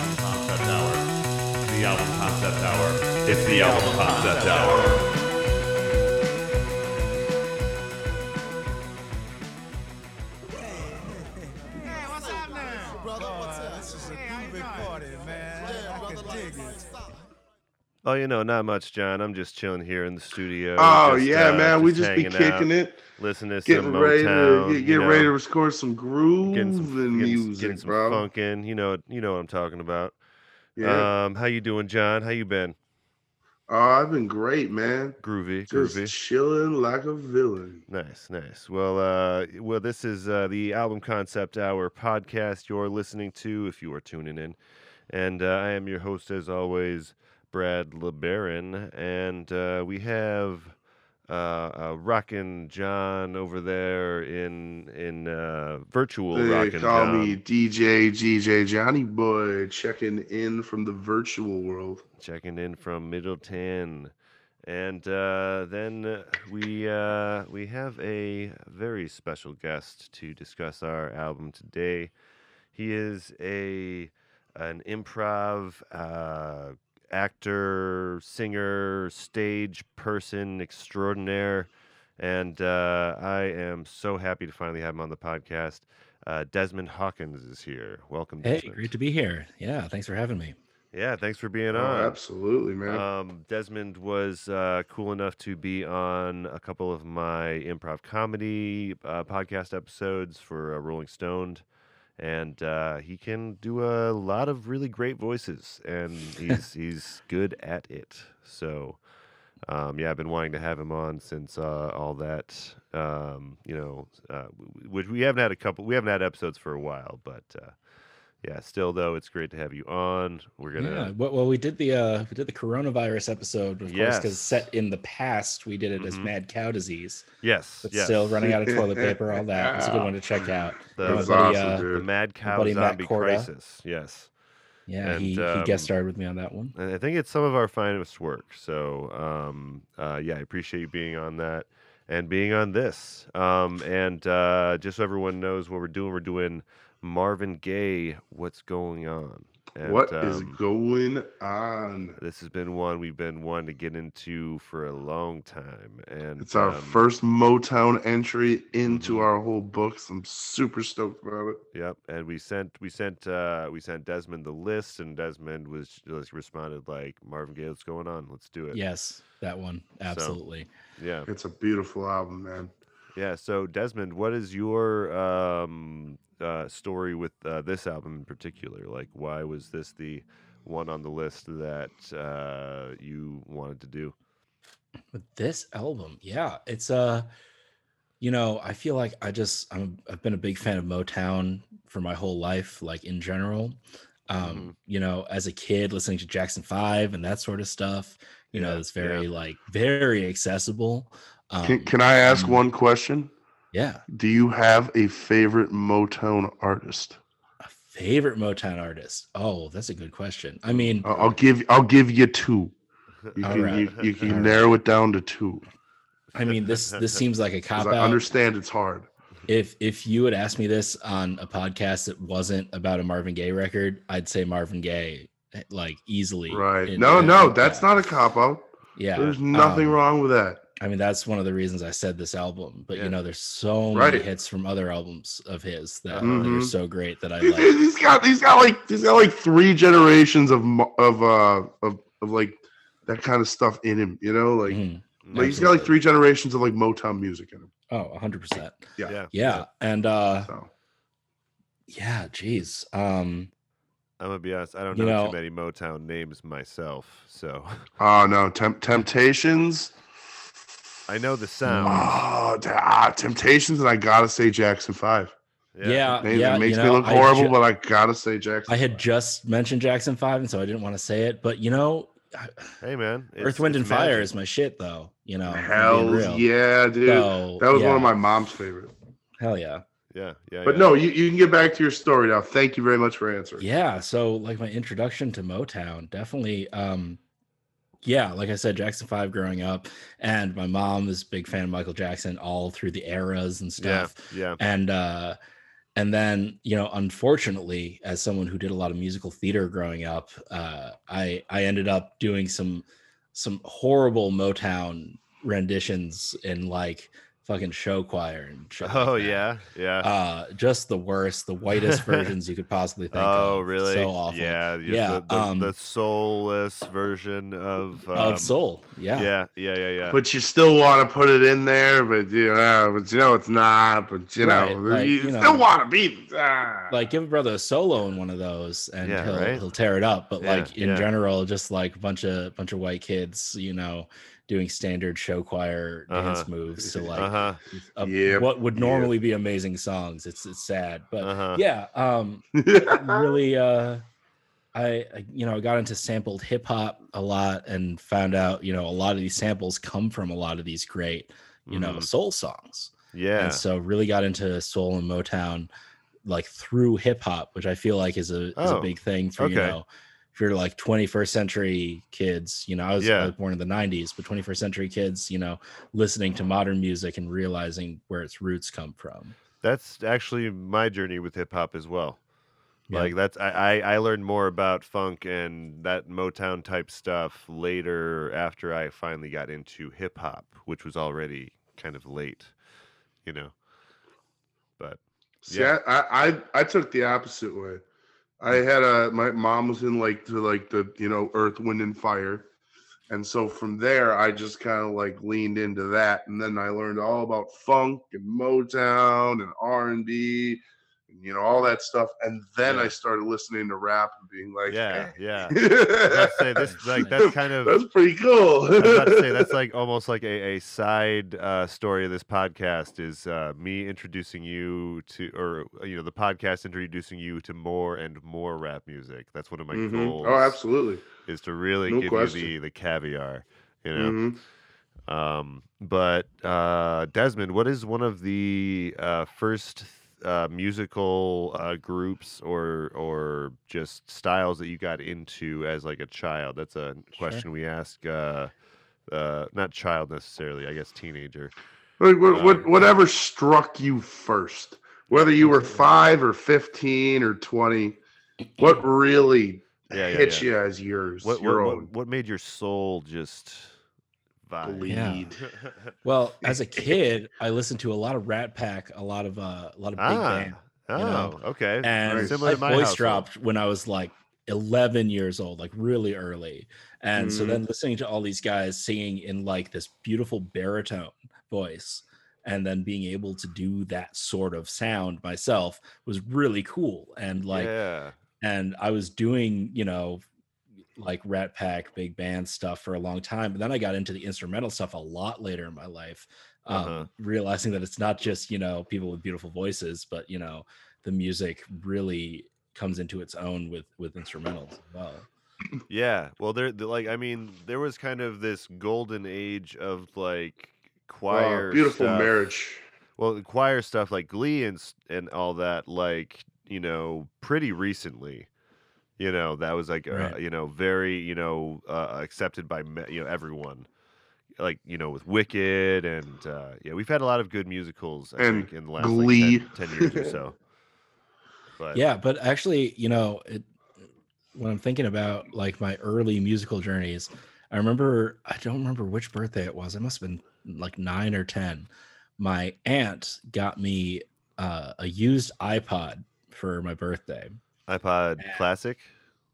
album concept hour. The album concept hour. It's the album concept hour. Hey, what's up now? Brother, what's up? This is a Hey, how you groovy doing? party, man. Yeah, I brother, can like, dig it. stop. Oh, you know, not much, Jon. I'm just chilling here in the studio. Oh just, yeah, uh, man. we just be kicking out, it, listening to getting some ready Motown. to get, you get ready to know, record some groove getting some, and getting, music, getting some bro. funk in. You know, you know what I'm talking about. Yeah. Um, how you doing, Jon? How you been? oh, I've been great, man. Groovy, Just groovy. chilling like a villain. Nice, nice. Well, uh, well, this is uh, the album concept hour podcast you're listening to if you are tuning in, and uh, I am your host as always, Brad LeBaron, and uh, we have uh, uh, Rockin' Jon over there in in uh, virtual They Rockin' call Jon, me DJ GJ Johnny Boy, checking in from the virtual world. checking in from Middletown. And uh, then we uh, we have a very special guest to discuss our album today. He is a an improv uh, actor, singer, stage person extraordinaire, and uh, I am so happy to finally have him on the podcast. Uh, Desmond Hawkins is here. Welcome, Hey, Desmond. great to be here. Yeah, thanks for having me. Yeah, thanks for being Oh, on. absolutely, man. Um, Desmond was uh, cool enough to be on a couple of my improv comedy uh, podcast episodes for uh, Rolling Stoned, and uh, he can do a lot of really great voices, and he's he's good at it. So, um, yeah, I've been wanting to have him on since uh, all that. Um, you know, uh, which we haven't had a couple, we haven't had episodes for a while, but. Yeah, still though, it's great to have you on. We're gonna Yeah, well, we did the uh, we did the coronavirus episode, of course, Yes. because set in the past we did it as Mhm. mad cow disease, yes, but yes. still running out of toilet paper, all that. It's a good one to check out. Buddy, awesome, uh, the. Mad Cow Zombie Crisis. Yes, Yeah, And, he, he um, guest starred with me on that one. I think it's some of our finest work. So, um, uh, yeah, I appreciate you being on that and being on this. Um, and uh, just so everyone knows what we're doing, we're doing Marvin Gaye. What's going on? And, What is um, going on? This has been one we've been wanting to get into for a long time, and It's our um, first Motown entry into Mhm. our whole books. I'm super stoked about it. Yep, and we sent we sent uh we sent Desmond the list, and Desmond was just responded like Marvin Gaye, what's going on? Let's do it. Yes, that one absolutely. yeah, It's a beautiful album, man. Yeah. So Desmond, what is your um uh story with uh, this album in particular? Like, why was this the one on the list that uh you wanted to do? With this album, yeah, it's uh you know, I feel like I just I'm I've been a big fan of Motown for my whole life, like in general. Um, Mhm. you know, as a kid listening to Jackson 5 and that sort of stuff, you know, Yeah, it's yeah. very like very accessible. Um, Can, can I ask um, one question? Yeah, Do you have a favorite Motown artist? a favorite Motown artist. Oh, that's a good question. I mean, I'll give I'll give you two. You can right. you, you can All right. narrow it down to two. I mean this this seems like a cop out. I understand it's hard. if if you had asked me this on a podcast that wasn't about a Marvin Gaye record, I'd say Marvin Gaye eh, like easily. Right. in- No, in- no, that's that. not a cop out. Yeah. There's nothing um, wrong with that. I mean, that's one of the reasons I said this album. But Yeah. you know, there's so many hits from other albums of his that, that Mhm. are so great that I He's, like. he's got he's got like he's got like three generations of mo- of uh of, of like that kind of stuff in him, you know, like, Mhm. like he's got like three generations of like Motown music in him. Oh, 100%. Yeah. yeah, Yeah. And uh So yeah, geez. Um I'm gonna be honest. I don't You know, know- too many Motown names myself, so oh no, Temp- Temptations. I know the sound. Oh, t- ah, Temptations, and I gotta say Jackson Five. yeah, Maybe yeah, it makes you me know, look I horrible, ju- but I gotta say Jackson. I had 5. just mentioned Jackson 5 and so I didn't want to say it, but you know, Hey man, Earth, Wind, it's and Fire magic. is my shit, though. You know, if I'm being Hell's real. yeah, dude. So, that was one of my mom's favorite. Hell yeah, Yeah, yeah. But yeah. no, you, you can get back to your story now. Thank you very much for answering. yeah. So, like my introduction to Motown, definitely. Um, yeah, like I said, Jackson Five growing up, and my mom is a big fan of Michael Jackson all through the eras and yeah, stuff. yeah. And uh, and then you know unfortunately as someone who did a lot of musical theater growing up uh i i ended up doing some some horrible motown renditions in like fucking show choir and shit Oh that. yeah, yeah. uh just the worst the whitest versions you could possibly think of. oh of really? so awful Yeah, Yeah, The, the, um, the soulless version of um, of soul yeah Yeah, yeah, yeah, yeah. But you still want to put it in there, but you know, but you know it's not. But you know, Right, like, you, you know. still want to be. Ah. like give a brother a solo in one of those and Yeah, he'll right? he'll tear it up but Yeah, like in yeah. general just like a bunch of bunch of white kids you know doing standard show choir dance Uh-huh. moves to like uh huh. uh, Yep, what would yep. normally be amazing songs it's it's sad but Uh-huh. yeah um really uh I, I you know I got into sampled hip hop a lot and found out you know a lot of these samples come from a lot of these great you know Mhm. soul songs Yeah. and so really got into soul and motown like through hip hop which i feel like is a is Oh, a big thing for you know if you're like 21st century kids you know I was, I was born in the 90s but 21st century kids you know listening to modern music and realizing where its roots come from That's actually my journey with hip hop as well. Yeah. Like that's I, I I learned more about funk and that Motown type stuff later after I finally got into hip hop, which was already kind of late, you know. But See, Yeah. I, I I took the opposite way. I had a my mom was in like to like the you know Earth, Wind, and Fire, and so from there I just kind of like leaned into that, and then I learned all about funk and Motown and R and B, and you know all that stuff, and then Yeah. I started listening to rap and being like, yeah, "Eh." yeah. Say this like that's kind of that's pretty cool. I was about to say that's like almost like a, a side uh, story of this podcast is uh, me introducing you to, or you know, the podcast introducing you to more and more rap music. That's one of my Mhm. goals. Oh, absolutely. Is to really No give question. you the the caviar, you know. Mhm. Um, but uh, Desmond, what is one of the uh, first uh, musical uh, groups or or just styles that you got into as like a child? That's a question we ask. Uh, uh, not child necessarily, I guess teenager. Like what, Uh, whatever struck you first, whether you were five or fifteen or twenty, what really Yeah, yeah, hit yeah. you as yours, What your what, own? what what made your soul just vibe? Bleed. well as a kid i listened to a lot of rat pack a lot of uh a lot of big ah, band oh, know, okay. and Nice. Similar my to my voice household. dropped when I was like 11 years old, like really early. And so Mm-hmm. then listening to all these guys singing in like this beautiful baritone voice and then being able to do that sort of sound myself was really cool. And like, yeah, and I was doing, you know, like Rat Pack, big band stuff for a long time. But then I got into the instrumental stuff a lot later in my life, um, Uh-huh. realizing that it's not just, you know, people with beautiful voices, but, you know, the music really comes into its own with with instrumentals as well. Yeah, well, there, like, I mean, there was kind of this golden age of like choir, Oh, beautiful stuff. marriage. Well, choir stuff like Glee and and all that, like you know, pretty recently. You know, that was like, uh, you know, very, you know, uh, accepted by me- you know everyone. Like you know, with Wicked and uh, yeah, we've had a lot of good musicals. I And think in the last Glee. like 10, 10 years or so. But Yeah, but actually, you know, it, when I'm thinking about like my early musical journeys, I remember I don't remember which birthday it was. It must have been like nine or ten. My aunt got me uh, a used iPod for my birthday. iPod Yeah. Classic.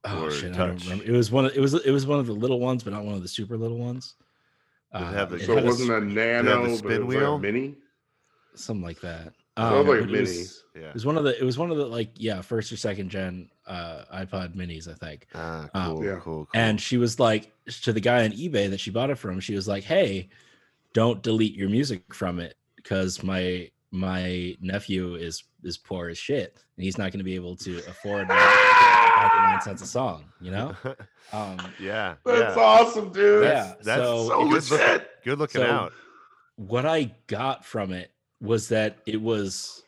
Oh Or shit, I don't touch? remember. It was one. Of, it was it was one of the little ones, but not one of the super little ones. Does it have Uh, the- So it had wasn't a have the nano, but spin it was wheel? like a mini. something like that. Sounds like it mini. was- Yeah. It was one of the. It was one of the like yeah first or second gen uh, iPod minis, I think. Ah, Um, cool, Yeah. cool, cool. And she was like to the guy on eBay that she bought it from. She was like, "Hey, don't delete your music from it because my my nephew is is poor as shit and he's not going to be able to afford like, 99 cents a song." You know. Um, yeah, That's yeah. awesome, dude. Yeah, that's so- so good, look- legit. good looking So- out. what I got from it was that it was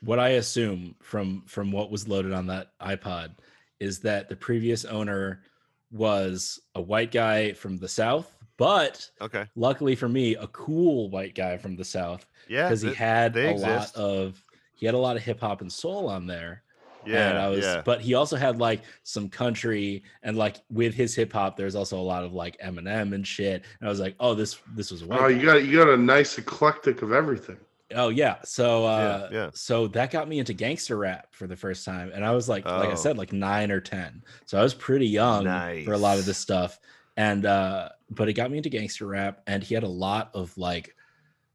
what I assume from from what was loaded on that iPod is that the previous owner was a white guy from the south, but Okay. luckily for me, a cool white guy from the south Yeah. because he th- had a exist. lot of he had a lot of hip hop and soul on there. Yeah, and I was, yeah. but he also had like some country and like with his hip hop, there's also a lot of like Eminem and shit. And I was like, oh, this this was white Oh, guy. you got you got a nice eclectic of everything. Oh yeah. So uh yeah. so that got me into gangster rap for the first time. And I was like, like I Oh. said, like nine or ten. So I was pretty young for a lot of this stuff. And uh but it got me into gangster rap and he had a lot of like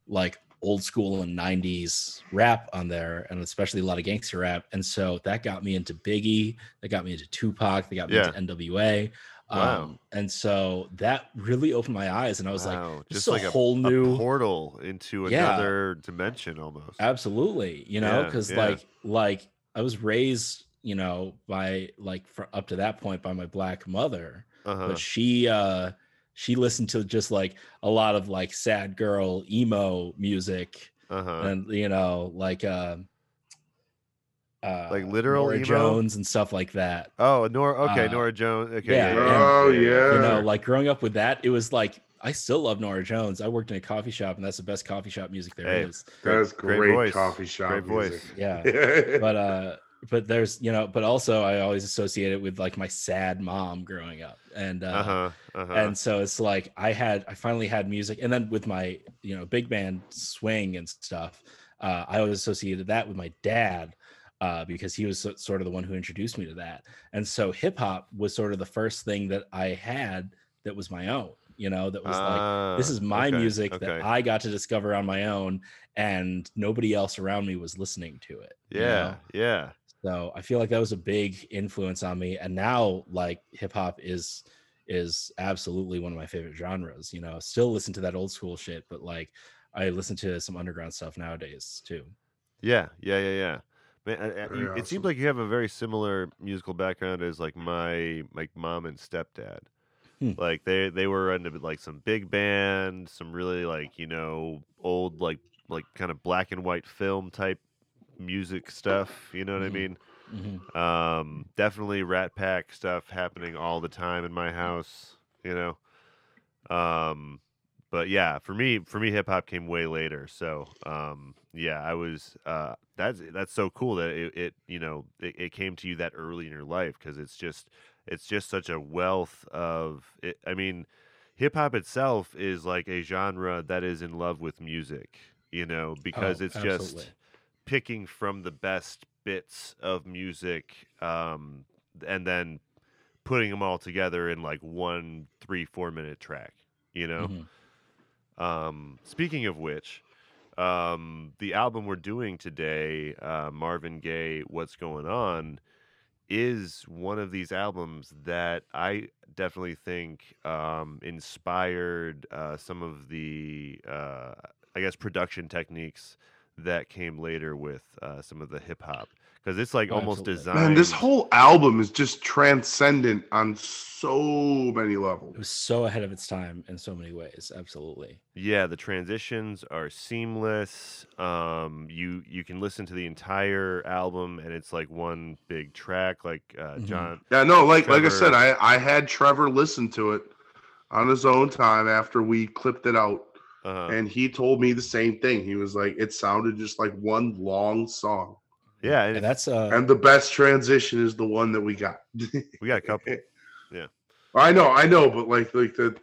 like old school and 90s rap on there and especially a lot of gangster rap and so that got me into biggie that got me into tupac that got me Yeah. into nwa Wow. um, and so that really opened my eyes and i was like Wow, this just like a whole a new portal into Yeah. another dimension almost. absolutely you know Yeah, because yeah. like like i was raised you know by like for up to that point by my black mother Uh-huh. but she uh she listened to just like a lot of like sad girl emo music Uh-huh. and you know like uh uh Like literal Norah emo? jones and stuff like that Oh, Norah. Okay, Uh, Norah Jones. Okay. yeah, Yeah. yeah. Oh, yeah. you know like growing up with that it was like i still love norah jones i worked in a coffee shop and that's the best coffee shop music there is. Hey, That's great great, voice. coffee shop Great voice. music. yeah but uh but there's you know but also i always associate it with like my sad mom growing up and uh Uh huh. Uh-huh. and so it's like i had i finally had music and then with my you know big band swing and stuff uh, i always associated that with my dad uh, because he was so- sort of the one who introduced me to that and so hip hop was sort of the first thing that i had that was my own you know that was like this Ah, is my okay, music that i got to discover on my own and nobody else around me was listening to it you Yeah. know? Yeah. So I feel like that was a big influence on me. And now like hip hop is is absolutely one of my favorite genres. You know, still listen to that old school shit, but like I listen to some underground stuff nowadays too. Yeah, yeah, yeah, yeah. Man, I- I- Very you, it seems like you have a very similar musical background as like my like mom and stepdad. Hmm. Like they they were into like some big band, some really like you know old like like kind of black and white film type music stuff. You know what Mhm. I mean? Mhm. Um, definitely Rat Pack stuff happening all the time in my house. You know, um, but yeah, for me, for me, hip hop came way later. So, um, yeah, I was. Uh, that's that's so cool that it, it you know it, it came to you that early in your life because it's just it's just such a wealth of. It, I mean, hip hop itself is like a genre that is in love with music. You know, because Oh, it's absolutely. just picking from the best bits of music um, and then putting them all together in like one three four minute track you know Mhm. um, speaking of which um, the album we're doing today uh, marvin gaye what's going on is one of these albums that i definitely think um, inspired uh, some of the uh, i guess production techniques that came later with uh, some of the hip hop because it's like Oh, almost absolutely. designed. Man, this whole album is just transcendent on so many levels. It was so ahead of its time in so many ways. Absolutely. yeah, the transitions are seamless. Um, you you can listen to the entire album and it's like one big track. Like uh, Mhm. Jon, Yeah, no, like like I said, I I had Trevor listen to it on his own time after we clipped it out, uh, and he told me the same thing. He was like, it sounded just like one long song, yeah, and And that's uh and the best transition is the one that we got. we got a couple. Yeah, I know, I know, but like like the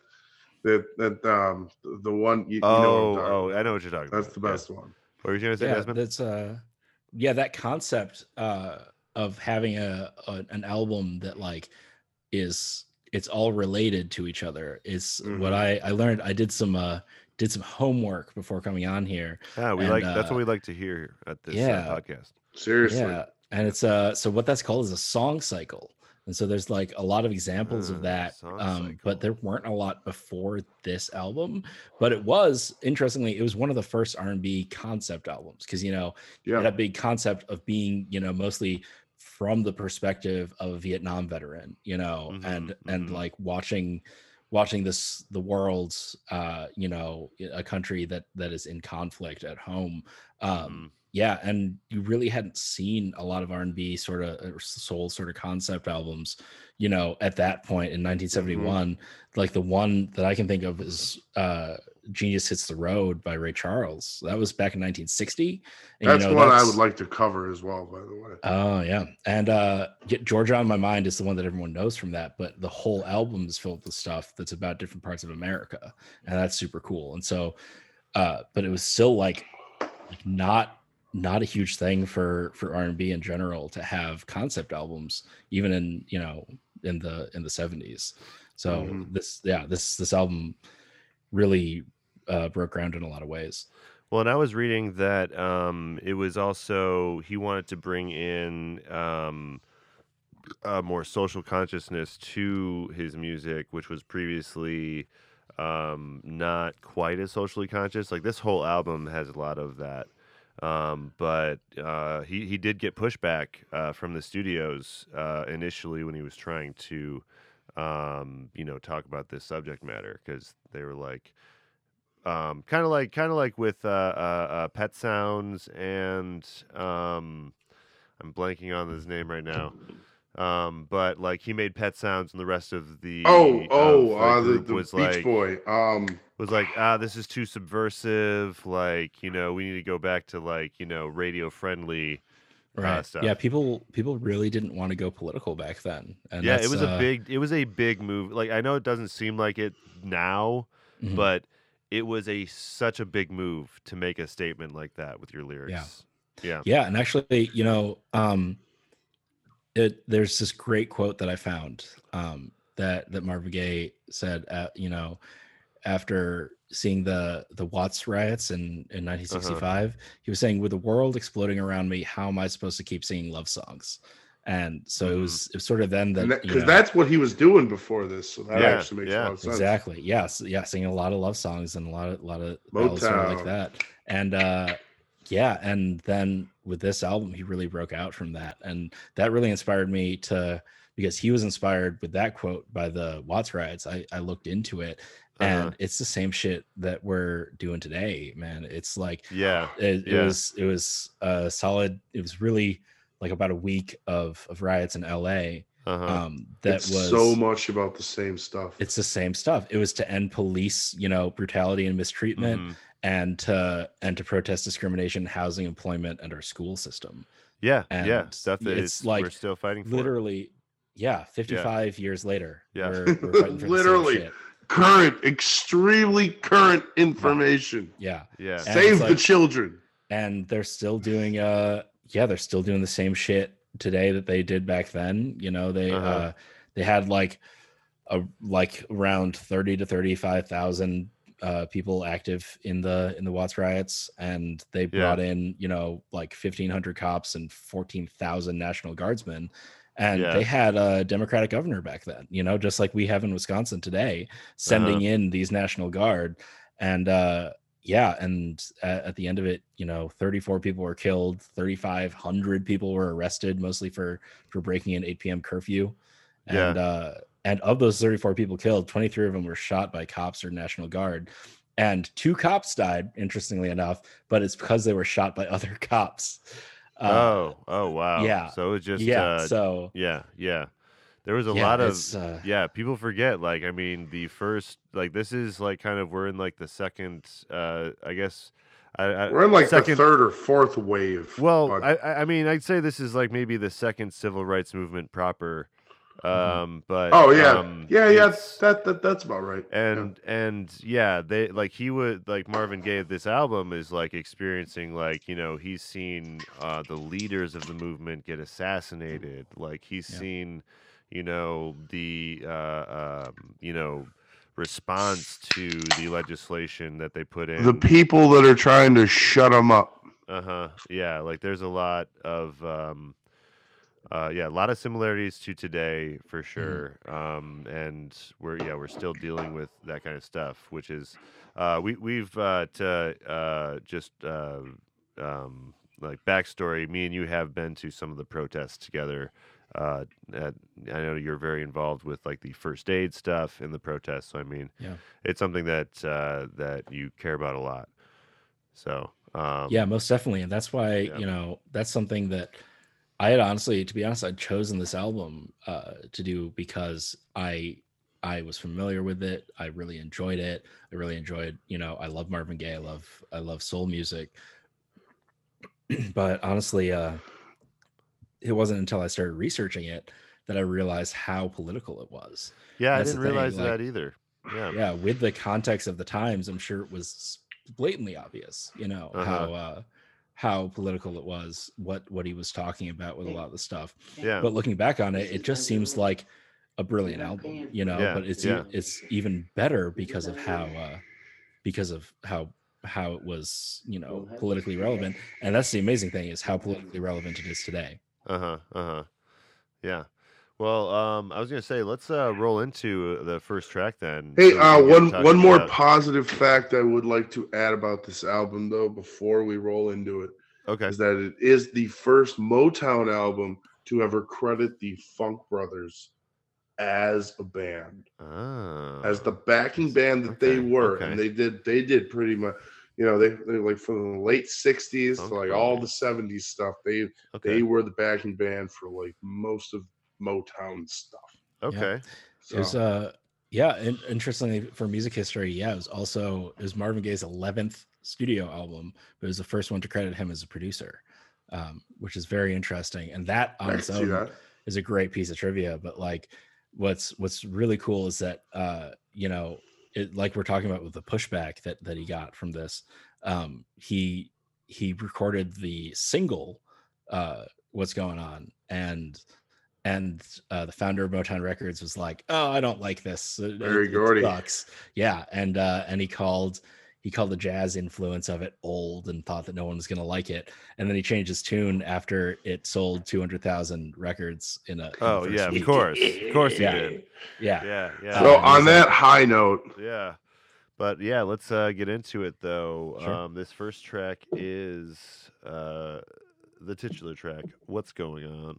that that um the- the one you, you know Oh, oh. I know what you're talking about. that's about. the yeah. best one. What were you gonna say, yeah, Desmond? that's uh yeah, that concept uh of having a, a an album that like is it's all related to each other is what Mhm. I I learned. I did some uh did some homework before coming on here. Yeah, we and, like that's uh, what we like to hear at this yeah. uh, podcast. Seriously, Yeah, and it's uh so what that's called is a song cycle. And so there's like a lot of examples Ah, of that, um, but there weren't a lot before this album. But it was interestingly, it was one of the first R&B concept albums because you know yeah. that big concept of being you know mostly from the perspective of a vietnam veteran you know Mhm, and and mhm. like watching watching this the world's uh you know a country that that is in conflict at home um yeah, and you really hadn't seen a lot of R and B sort of soul sort of concept albums, you know, at that point in 1971. Mm-hmm. Like the one that I can think of is uh, "Genius Hits the Road" by Ray Charles. That was back in 1960. And, That's you know, one I would like to cover as well, by the way. Oh yeah, and uh, Get Georgia on My Mind is the one that everyone knows from that. But the whole album is filled with stuff that's about different parts of America, and that's super cool. And so, uh, but it was still like, like not not a huge thing for for R and B in general to have concept albums, even in you know in the in the seventies. So Mhm. this yeah this this album really uh, broke ground in a lot of ways. Well, and I was reading that um, it was also he wanted to bring in um, a more social consciousness to his music, which was previously um, not quite as socially conscious. Like this whole album has a lot of that. Um, but uh, he he did get pushback uh, from the studios uh, initially when he was trying to, um, you know, talk about this subject matter because they were like, um, kind of like kind of like with uh, uh, uh, Pet Sounds and um, I'm blanking on his name right now. Um, but like he made Pet Sounds and the rest of the Oh, of oh, uh, the, the was Beach like Boy. Um, was like ah this is too subversive like you know we need to go back to like you know radio friendly uh, Right. stuff. Yeah, people people really didn't want to go political back then. And yeah it that's, was a uh, big it was a big move like i know it doesn't seem like it now mhm. but it was a such a big move to make a statement like that with your lyrics yeah yeah, and actually, you know, um, it there's this great quote that I found um, that that Marvin Gaye said, uh, you know, after seeing the the Watts riots in in 1965, he was saying, "With the world exploding around me, how am I supposed to keep singing love songs?" And so it Mhm. was it was sort of then that because know- that's what he was doing before this. So that Yeah, actually makes yeah. a lot of sense. Exactly. Yes. Yeah. Singing a lot of love songs and a lot of, a lot of ballads sort of like that. And, uh, yeah. And then with this album, he really broke out from that. And that really inspired me to, because he was inspired with that quote by the Watts riots. I, I looked into it and Uh-huh. it's the same shit that we're doing today, man. It's like, yeah it, it Yeah. was, it was a solid, it was really like about a week of, of riots in LA. uh-huh Um, that it's was so much about the same stuff. it's the same stuff it was to end police you know brutality and mistreatment Mhm. And to and to protest discrimination housing employment and our school system yeah yeah stuff that it's is like we're still fighting for literally yeah 55 years later Yeah. we're, we're fighting for Literally. current, extremely current information. yeah yeah And Save it's the like- children. and they're still doing uh yeah they're still doing the same shit today that they did back then you know they Uh-huh. uh they had like a like around 30 to 35,000 uh people active in the in the Watts riots and they brought in you know like 1500 cops and 14,000 national guardsmen and Yeah. they had a democratic governor back then you know just like we have in Wisconsin today sending in these national guard and uh yeah and at, at the end of it you know 34 people were killed 3500 people were arrested mostly for for breaking an 8 p.m curfew Yeah. and uh and of those 34 people killed 23 of them were shot by cops or national guard and two cops died interestingly enough but it's because they were shot by other cops uh, oh oh wow yeah. so it was just yeah uh, so yeah yeah there was a yeah, lot of uh, yeah people forget like i mean the first like this is like kind of we're in like the second uh i guess I, I, We're in like second, the third or fourth wave. well but- I, I I mean i'd say this is like maybe the second civil rights movement proper um but oh yeah, um, yeah, yeah. That, that that's about right. Yeah. and and yeah they like he would like marvin gaye this album is like experiencing like you know he's seen uh the leaders of the movement get assassinated like he's Yeah. seen you know the uh um, you know response to the legislation that they put in the people that are trying to shut them up. uh-huh yeah like there's a lot of um uh yeah a lot of similarities to today for sure um and we're yeah we're still dealing with that kind of stuff which is uh we we've uh to uh just uh um like backstory me and you have been to some of the protests together uh at, i know you're very involved with like the first aid stuff in the protests so i mean Yeah. it's something that uh that you care about a lot so Um, yeah, most definitely, and that's why Yeah. you know that's something that I had honestly, to be honest, I'd chosen this album uh, to do because I I was familiar with it. I really enjoyed it. I really enjoyed, you know, I love Marvin Gaye. I love I love soul music. but honestly, uh, it wasn't until I started researching it that I realized how political it was. yeah, I didn't realize like- that either. Yeah, yeah with the context of the times i'm sure it was blatantly obvious you know Uh-huh. how uh how political it was what what he was talking about with a lot of the stuff. Yeah, but looking back on it it just seems like a brilliant album you know Yeah, but it's yeah. it's even better because of how uh because of how how it was you know politically relevant. And that's the amazing thing is how politically relevant it is today. Uh huh, uh huh. Yeah. Well, um, I was gonna say let's uh, roll into the first track then. Hey, so uh, one one more about- positive fact I would like to add about this album, though, before we roll into it, Okay. is that it is the first Motown album to ever credit the Funk Brothers as a band, Ah. as the backing band that they were, okay. and they did they did pretty much. You know, they they like from the late '60s Funk to like all the '70s stuff. They okay. they were the backing band for like most of Motown stuff. okay. So, It was uh yeah, and interestingly for music history, yeah, it was also it was Marvin Gaye's eleventh studio album, but it was the first one to credit him as a producer, um, which is very interesting. And that on its own that. is a great piece of trivia. But like, what's what's really cool is that uh, you know, it like we're talking about with the pushback that that he got from this. Um, he he recorded the single, uh, "What's Going On," and and uh, the founder of Motown Records was like, "Oh, I don't like this. It, Berry it- it Gordy. sucks." Yeah, and uh, and he called he called the jazz influence of it old and thought that no one was going to like it. And then he changed his tune after it sold two hundred thousand records in a. in Oh first yeah, of course, of course he Yeah. did. Yeah, Yeah, yeah. So Uh, on he's like- that high note, Yeah. But yeah, let's uh, get into it though. Sure. Um, this first track is uh, the titular track. What's going on?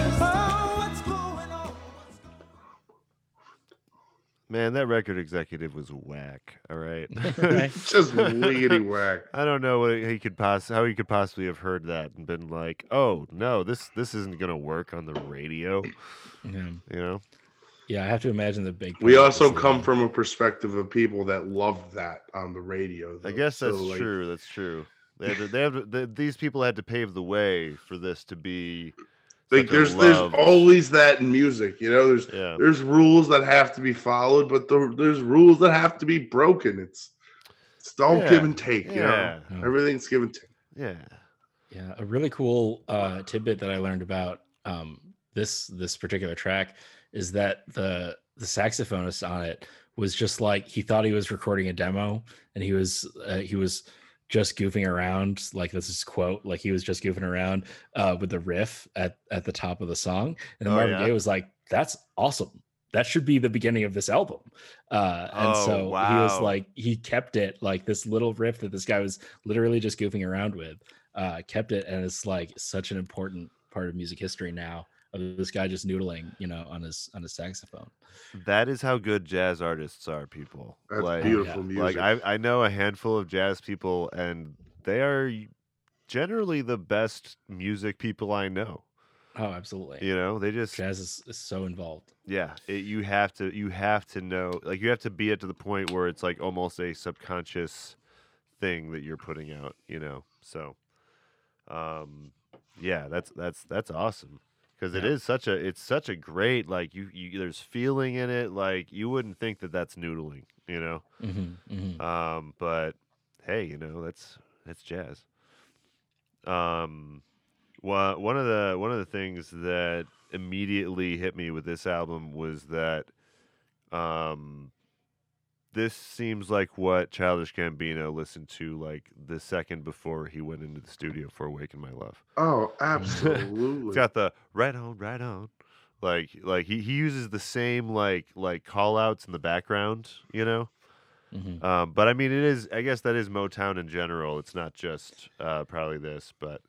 Man, that record executive was whack. All right. Right. just wiggity whack. I don't know what he could poss- how he could possibly have heard that and been like, "Oh no, this this isn't gonna work on the radio." yeah, You know? yeah. I have to imagine the big. We also was, uh, come from a perspective of people that love that on the radio. I though. guess So, that's like, true. That's true. They had to, they have to, the, these people had to pave the way for this to be. Like such a there's there's always that in music, you know. There's Yeah. there's rules that have to be followed, but the, there's rules that have to be broken. It's it's all Yeah, give and take, you yeah. know. Yeah. Everything's give and take. Yeah. Yeah, a really cool uh, tidbit that I learned about um, this this particular track is that the the saxophonist on it was just like he thought he was recording a demo, and he was uh, he was just goofing around like this is quote like he was just goofing around uh, with the riff at at the top of the song, and Oh, Marvin yeah? Gaye was like, "That's awesome." That should be the beginning of this album. Uh, and Oh, so he was like, he kept it like this little riff that this guy was literally just goofing around with uh, kept it, and it's like such an important part of music history now of this guy just noodling, you know, on his on his saxophone. That is how good jazz artists are, people. That's like, beautiful yeah. like. I, I know a handful of jazz people, and they are generally the best music people I know. Oh, absolutely. You know, they just Jazz is, is so involved. yeah. It, you have to you have to know like you have to be it to the point where it's like almost a subconscious thing that you're putting out. You know, so um, yeah, that's that's that's awesome because it Yeah. is such a it's such a great like you you there's feeling in it like you wouldn't think that that's noodling. You know. hmm hmm Um, but hey, you know that's that's jazz. Um, one one of the one of the things that immediately hit me with this album was that, um, this seems like what Childish Gambino listened to like the second before he went into the studio for "Awaken My Love." oh, It's absolutely. got the right on, right on. Like like he, he uses the same like like call outs in the background, you know? Mhm. Um, but I mean, it is. I guess that is Motown in general. It's not just uh, probably this, but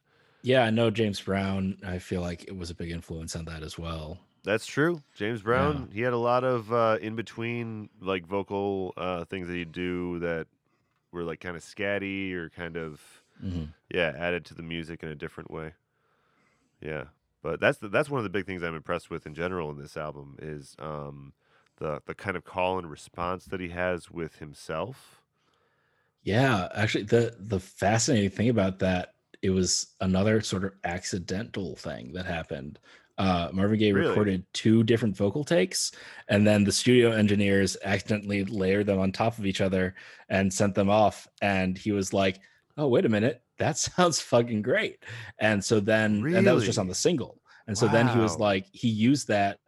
Yeah, I know James Brown. I feel like it was a big influence on that as well. That's true. James Brown. He had a lot of uh, in between like vocal uh, things that he'd do that were like kind of scatty or kind of Mhm. yeah added to the music in a different way. Yeah, but that's the, that's one of the big things I'm impressed with in general in this album is um, the the kind of call and response that he has with himself. Yeah, actually, the the fascinating thing about that it was another sort of accidental thing that happened. Uh, Marvin Gaye Really? recorded two different vocal takes, and then the studio engineers accidentally layered them on top of each other and sent them off. And he was like, "Oh, wait a minute, that sounds fucking great!" And so then, and that was just on the single. And so then he was like, he used that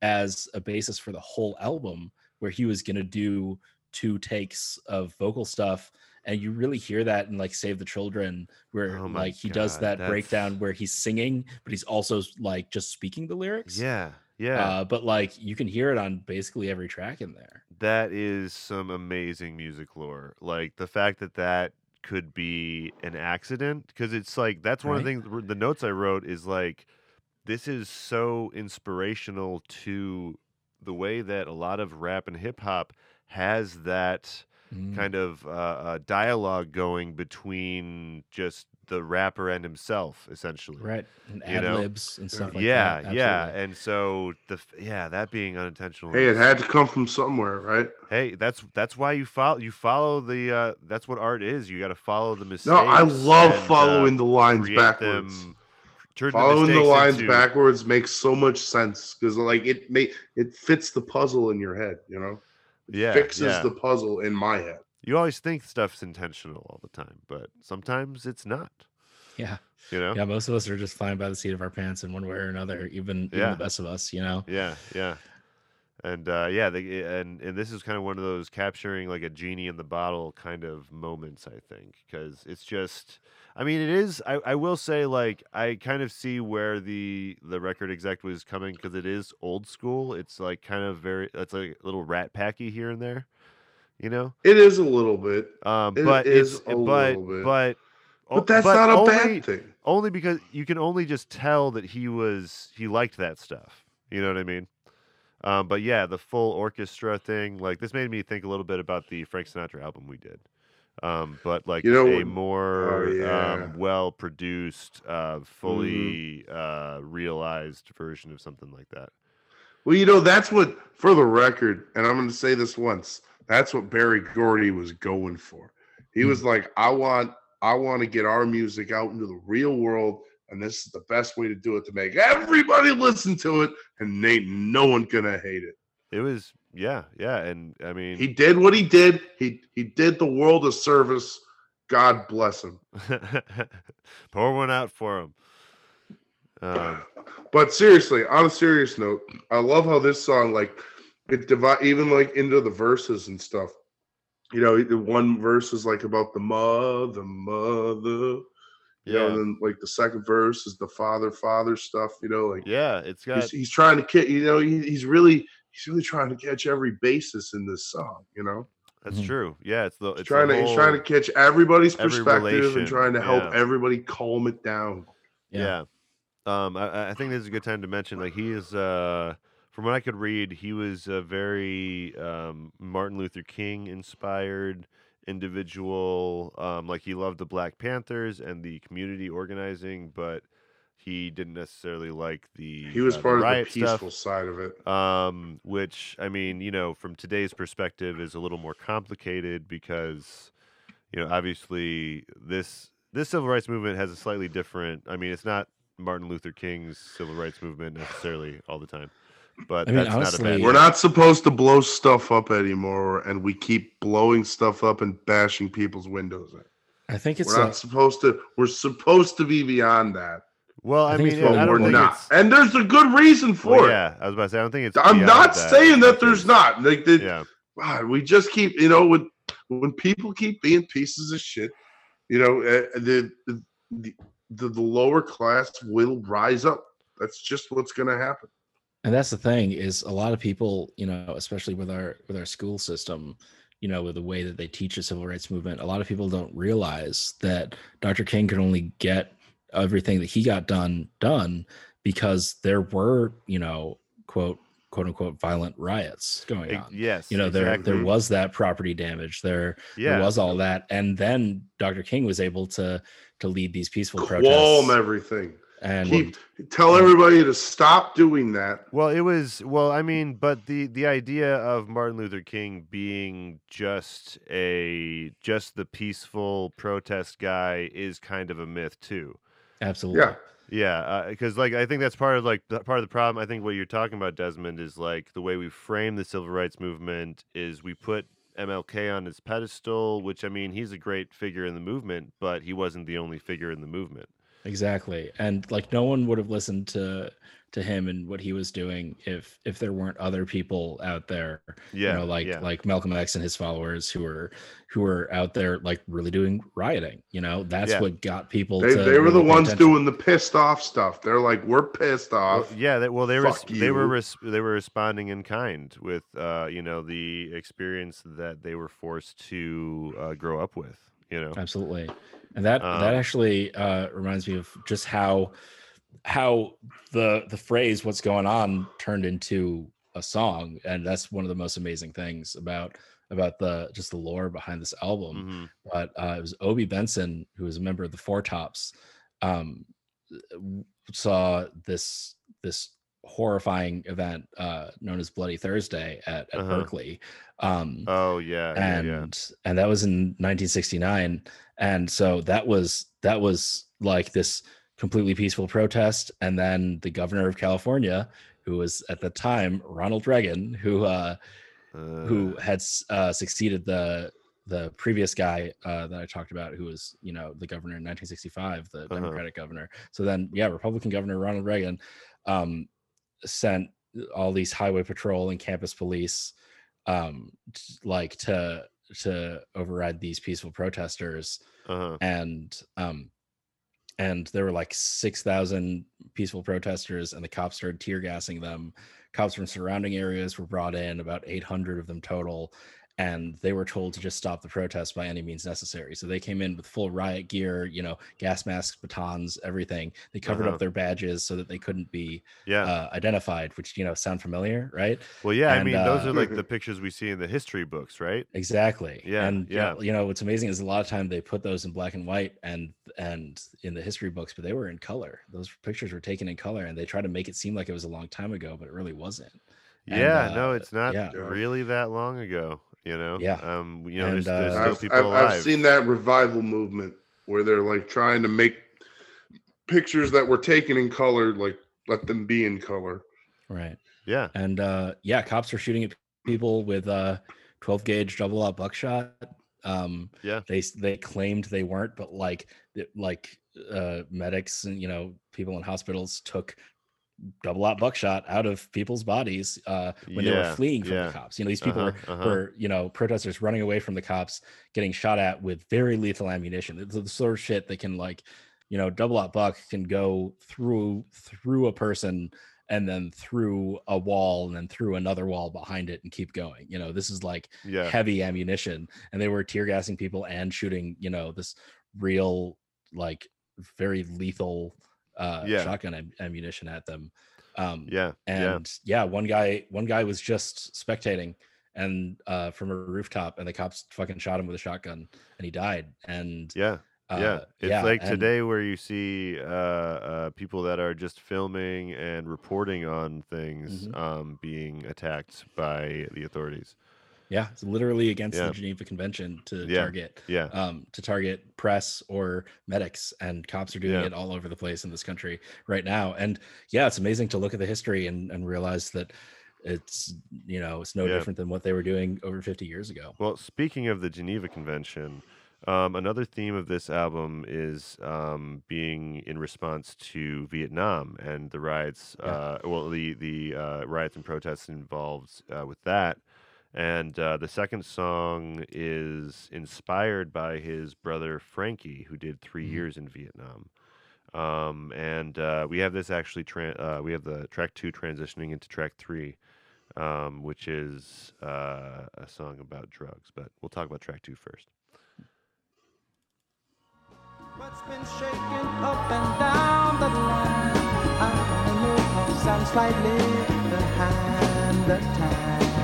as a basis for the whole album, where he was gonna do two takes of vocal stuff and you really hear that in like save the children where Oh like he does that that's- breakdown where he's singing but he's also like just speaking the lyrics Yeah, yeah. uh, but like you can hear it on basically every track in there that is some amazing music lore. Like the fact that that could be an accident because it's like that's one of the things. The notes I wrote is like this is so inspirational to the way that a lot of rap and hip hop has that Mm. kind of uh, uh, dialogue going between just the rapper and himself, essentially. right and You ad libs and stuff like yeah, that yeah, absolutely. and so the yeah that being unintentional. Hey, it is- had to come from somewhere, right? Hey, that's that's why you follow you follow the uh that's what art is. You got to follow the mistakes. No, I love and, uh, following the lines backwards. them- turn Following the mistakes lines into- backwards makes so much sense because like it may it fits the puzzle in your head, you know. It Yeah, fixes yeah. the puzzle in my head. You always think stuff's intentional all the time, but sometimes it's not. yeah You know? yeah most of us are just flying by the seat of our pants in one way or another even, even Yeah. the best of us you know Yeah, yeah. And uh, yeah, they, and and this is kind of one of those capturing like a genie in the bottle kind of moments, I think, because it's just, I mean, it is. I, I will say, like, I kind of see where the the record exec was coming because it is old school. It's like kind of very, it's like a little rat packy here and there, you know. It is a little bit, Um, It but is it's a but little bit. but but that's not a bad thing. only because you can only just tell that he was he liked that stuff. You know what I mean? Um, but yeah, the full orchestra thing, like this made me think a little bit about the Frank Sinatra album we did. Um, but like You know a more oh, yeah. um, well produced, uh, Mm-hmm. fully uh, realized version of something like that. Well, you know, that's what, for the record, and I'm going to say this once. That's what Berry Gordy was going for. He was like, "I want, I want to get our music out into the real world, and this is the best way to do it to make everybody listen to it, and ain't no one gonna hate it." It was yeah, yeah, and I mean He did what he did. He he did the world a service. God bless him. pour one out for him. Um, But seriously, on a serious note, I love how this song like it divide even like into the verses and stuff. You know, the one verse is like about the mother, mother. You know, yeah, and then like the second verse is the father, father stuff. You know, like yeah, it's got he's, he's trying to get. You know, he, he's really he's really trying to catch every basis in this song. You know, That's Mhm. true. Yeah, it's the he's trying the to he's trying to catch everybody's every perspective relation, and trying to help yeah. everybody calm it down. yeah. Um, I, I think this is a good time to mention like he is uh from what I could read, he was a very um, Martin Luther King inspired individual. Um, like he loved the Black Panthers and the community organizing, but he didn't necessarily like the He was uh, part of the peaceful stuff. side of it. um, which I mean, you know, from today's perspective, is a little more complicated because, you know, obviously this this civil rights movement has a slightly different. I mean, it's not Martin Luther King's civil rights movement necessarily all the time, but I mean, that's not a bad. We're not supposed to blow stuff up anymore, and we keep blowing stuff up and bashing people's windows in. i think it's We're a, not supposed to. We're supposed to be beyond that, Well, I, I mean, it's really I don't we're think not. it's. And there's a good reason for well, it. yeah, I was about to say. I don't think it's. I'm beyond not saying that there's not. Like the, Yeah, God, we just keep, you know, when when people keep being pieces of shit, you know, uh, the, the the the lower class will rise up. That's just what's going to happen. and that's the thing is a lot of people you know especially with our with our school system you know, with the way that they teach the civil rights movement, a lot of people don't realize that Dr. King could only get everything that he got done done because there were, you know, quote quote unquote violent riots going on. yes, You know, there exactly. there was that property damage. There yeah, there was all that, and then Dr. King was able to to lead these peaceful Qualm protests. everything. And Keep tell everybody to stop doing that. Well, it was well, I mean, but the the idea of Martin Luther King being just a just the peaceful protest guy is kind of a myth too. Absolutely, Yeah. Yeah, uh, because like I think that's part of like part of the problem. I think what you're talking about, Desmond, is like the way we frame the civil rights movement is we put MLK on his pedestal, which I mean he's a great figure in the movement, but he wasn't the only figure in the movement. exactly. And like no one would have listened to to him and what he was doing if if there weren't other people out there Yeah, you know like yeah. like malcolm x and his followers who were who were out there like really doing rioting you know that's Yeah. what got people They, to they were the ones attention. doing the pissed off stuff. They're like, we're pissed Well, off. yeah, that, well, they were Fuck they were res- they were responding in kind with uh, you know the experience that they were forced to uh, grow up with. You know, absolutely and that Um, that actually uh reminds me of just how how the the phrase what's going on turned into a song and that's one of the most amazing things about about the just the lore behind this album Mhm. but uh, it was Obie Benson, who was a member of the Four Tops, um, saw this this horrifying event uh, known as Bloody Thursday at, at Uh-huh. Berkeley, um, Oh yeah, yeah, and yeah. and that was in 1969, and so that was that was like this completely peaceful protest, and then the governor of California, who was at the time Ronald Reagan, who uh, who Uh, had uh, succeeded the the previous guy uh, that I talked about, who was you know the governor in 1965, the Uh-huh. Democratic governor. So then, yeah, Republican Governor Ronald Reagan um, sent all these highway patrol and campus police um, t- like to to override these peaceful protesters uh-huh. and um and there were like 6000 peaceful protesters and the cops started tear gassing them. Cops from surrounding areas were brought in about 800 of them total and they were told to just stop the protest by any means necessary so they came in with full riot gear you know gas masks batons everything they covered Uh-huh. up their badges so that they couldn't be Yeah. uh, identified which you know sound familiar right well, yeah. I and, mean, those uh, are like the pictures we see in the history books, right? Exactly. Yeah, And yeah. yeah, you know what's amazing is a lot of time they put those in black and white and and in the history books, but they were in color. Those pictures were taken in color, and they tried to make it seem like it was a long time ago, but it really wasn't. And, yeah. no, uh, it's not yeah. really that long ago. You know. Yeah. Um. You know, And, there's, there's uh, still I've, people I've, alive. I've seen that revival movement where they're like trying to make pictures that were taken in color, like let them be in color. Right. Yeah. And uh yeah, cops are shooting at people with uh 12 gauge double aught buckshot. Um Yeah. they they claimed they weren't, but like it- like uh medics and you know people in hospitals took double aught buckshot out of people's bodies uh when they were fleeing from yeah. the cops. You know, these people Uh-huh, were, uh-huh. were you know protesters running away from the cops, getting shot at with very lethal ammunition. It's the sort of shit that can like you know double aught buck can go through through a person and then through a wall and then through another wall behind it and keep going you know this is like Yeah. heavy ammunition and they were tear gassing people and shooting you know this real like very lethal uh Yeah. shotgun am- ammunition at them um Yeah. Yeah. and yeah. one guy one guy was just spectating and uh from a rooftop and the cops fucking shot him with a shotgun and he died and Yeah. uh, yeah, it's like and- today where you see uh, uh, people that are just filming and reporting on things Mhm. um, being attacked by the authorities. Yeah it's literally against Yeah. the geneva convention to Yeah. target Yeah, um, to target press or medics, and cops are doing Yeah. it all over the place in this country right now. And yeah, it's amazing to look at the history and, and realize that it's you know it's no different than what they were doing over 50 years ago. Well, speaking of the Geneva Convention, um, another theme of this album is um, being in response to Vietnam and the riots. Uh, well, the the uh, riots and protests involved uh, with that. And uh, the second song is inspired by his brother Frankie, who did 3 Mhm. years in Vietnam. Um, and uh, we have this actually. Tra- uh, we have the track two transitioning into track three. um, which is uh, a song about drugs. But we'll talk about track two first. What's been shaking up and down the line? I only know 'cause I'm slightly behind the time.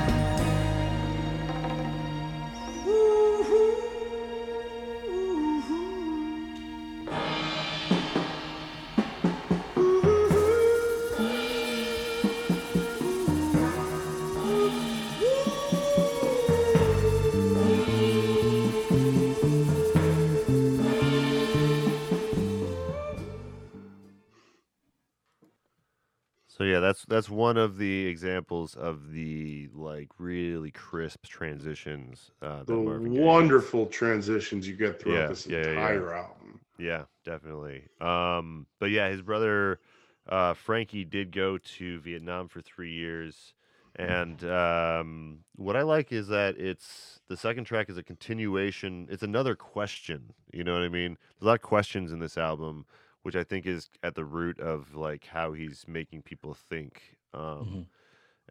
So yeah, that's that's one of the examples of the like really crisp transitions uh, that The Marvin Gaye has. wonderful transitions you get throughout Yeah, this yeah, yeah, yeah. entire album. Yeah, definitely. Um, but yeah, his brother uh, Frankie did go to Vietnam for three years, and um, what I like is that it's the second track is a continuation. It's another question. You know what I mean? There's a lot of questions in this album, which I think is at the root of like how he's making people think. Um, Mhm.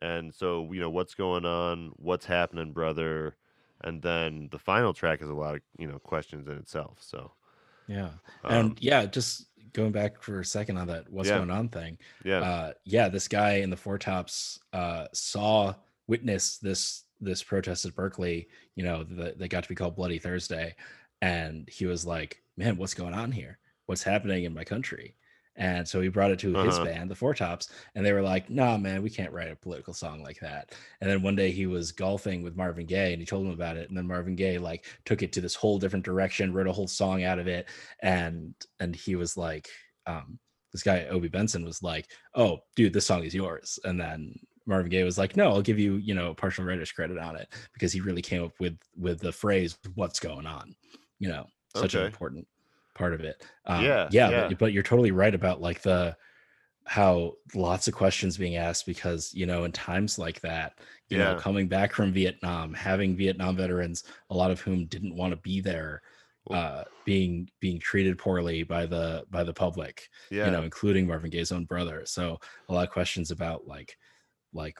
And so you know what's going on, what's happening, brother, and then the final track is a lot of you know questions in itself. So. Yeah. um, and yeah, just going back for a second on that what's Yeah. going on thing. yeah, Uh yeah, this guy in the Four Tops uh saw witnessed this this protest at Berkeley, you know, that they got to be called Bloody Thursday. And he was like, Man, what's going on here? What's happening in my country? And so he brought it to his Uh-huh. band, the Four Tops, and they were like, "Nah, man, we can't write a political song like that." And then one day he was golfing with Marvin Gaye, and he told him about it. And then Marvin Gaye like took it to this whole different direction, wrote a whole song out of it, and and he was like, um, this guy Obie Benson was like, "Oh, dude, this song is yours." And then Marvin Gaye was like, "No, I'll give you, you know, partial writer's credit on it because he really came up with with the phrase "What's going on," you know, such an important part of it. Um, Yeah, yeah, yeah. But, but you're totally right about like the how lots of questions being asked because you know in times like that you know Yeah. coming back from vietnam having vietnam veterans a lot of whom didn't want to be there uh being being treated poorly by the by the public yeah, you know including marvin gaye's own brother so a lot of questions about like like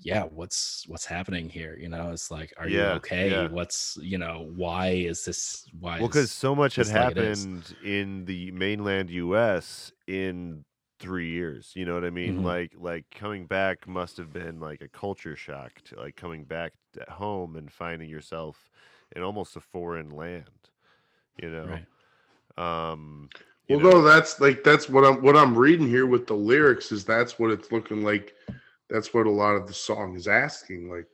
yeah what's what's happening here you know it's like are Yeah, you okay yeah. what's you know why is this why well, because so much had just like happened in the mainland U.S. in three years. You know what I mean? Mhm. Like, like coming back must have been like a culture shock to like coming back at home and finding yourself in almost a foreign land. You know, right um, you Well, know, no, that's like that's what I'm what I'm reading here with the lyrics is that's what it's looking like. That's what a lot of the song is asking. Like,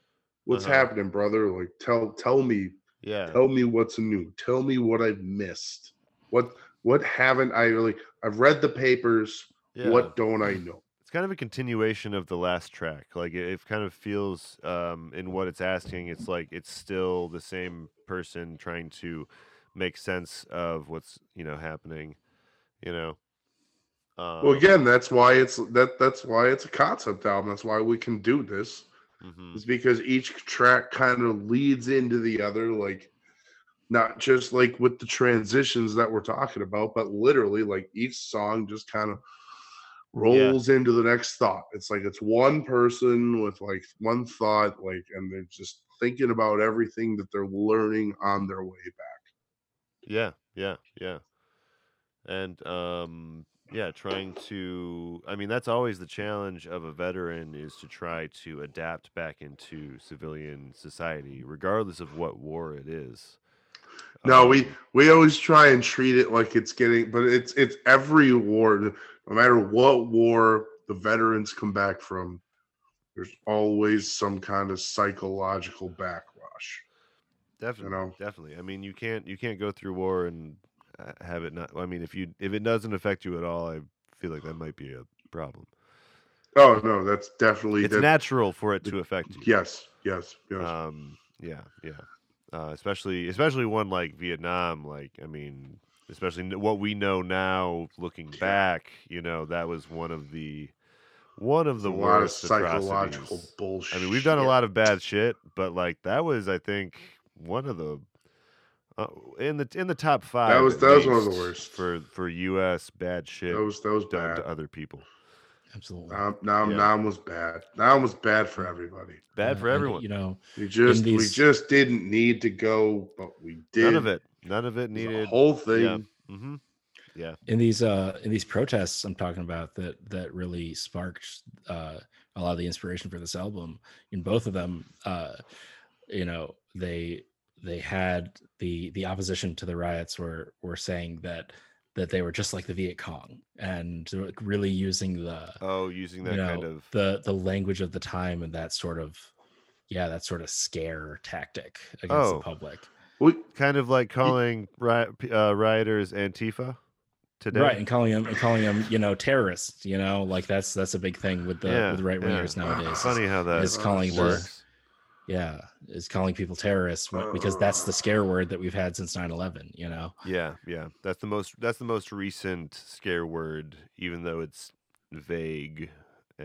what's Uh-huh. happening, brother? Like, tell tell me, yeah, tell me what's new. Tell me what I've missed. What what haven't I really? I've read the papers. yeah. What don't I know? it's kind of a continuation of the last track like it, it kind of feels um in what it's asking it's like it's still the same person trying to make sense of what's you know happening you know um, Well, again, that's why it's that that's why it's a concept album. That's why we can do this. mhm, is because each track kind of leads into the other like not just like with the transitions that we're talking about but literally like each song just kind of rolls into the next thought it's like it's one person with like one thought like and they're just thinking about everything that they're learning on their way back yeah yeah yeah and um yeah trying to i mean that's always the challenge of a veteran is to try to adapt back into civilian society regardless of what war it is no we Um, we always try and treat it like it's getting but it's it's every war no matter what war the veterans come back from there's always some kind of psychological backwash Definitely, know? definitely. I mean, you can't you can't go through war and have it not. I mean, if you if it doesn't affect you at all, I feel like that might be a problem. oh no that's definitely It's that, natural for it to affect you. yes yes yes Um. Yeah. Yeah. Uh, especially especially one like Vietnam. Like, I mean, especially what we know now, looking back, you know, that was one of the one of the a lot of worst psychological bullshit I mean, we've done a lot of bad shit, but like that was, I think, one of the uh, in the in the top five. That was- that was one of the worst. for for U.S. bad shit that was that was done bad to other people. absolutely. Nam, Nam, Yeah. Nam was bad. Nam was bad for everybody. Bad Uh, for and, everyone. You know, We just we just didn't need to go, but we did. None of it. None of it The needed. whole thing. hmm Yeah. in these uh in these protests I'm talking about that that really sparked uh a lot of the inspiration for this album. In both of them, uh, you know, they they had the the opposition to the riots were were saying that that they were just like the Viet Cong and really using the Oh, using that you know kind of. the the language of the time and that sort of yeah that sort of scare tactic against Oh. the public We, kind of like calling ri- uh, rioters Antifa today. right and calling them and calling them you know terrorists you know like that's that's a big thing with the Yeah, with right wingers yeah. nowadays is- Funny how that is calling the works. Yeah is calling people terrorists wh- because that's the uh. scare word that we've had since 9-11 you know Yeah, yeah. That's the most. That's the most recent scare word, even though it's vague.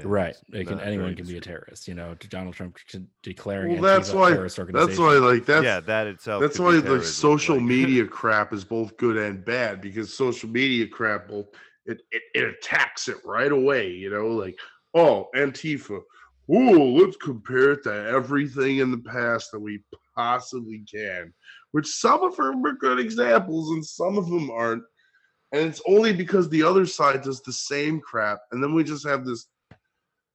right it can anyone can be a terrorist you know donald trump declaring well, that's why. terrorist That's why. Like that's yeah, that itself. that's why be the social like- media crap is both good and bad because social media crap both it, it, it attacks it right away. You know, like oh Antifa. Oh, let's compare it to everything in the past that we possibly can. Which some of them are good examples and some of them aren't. And it's only because the other side does the same crap, and then we just have this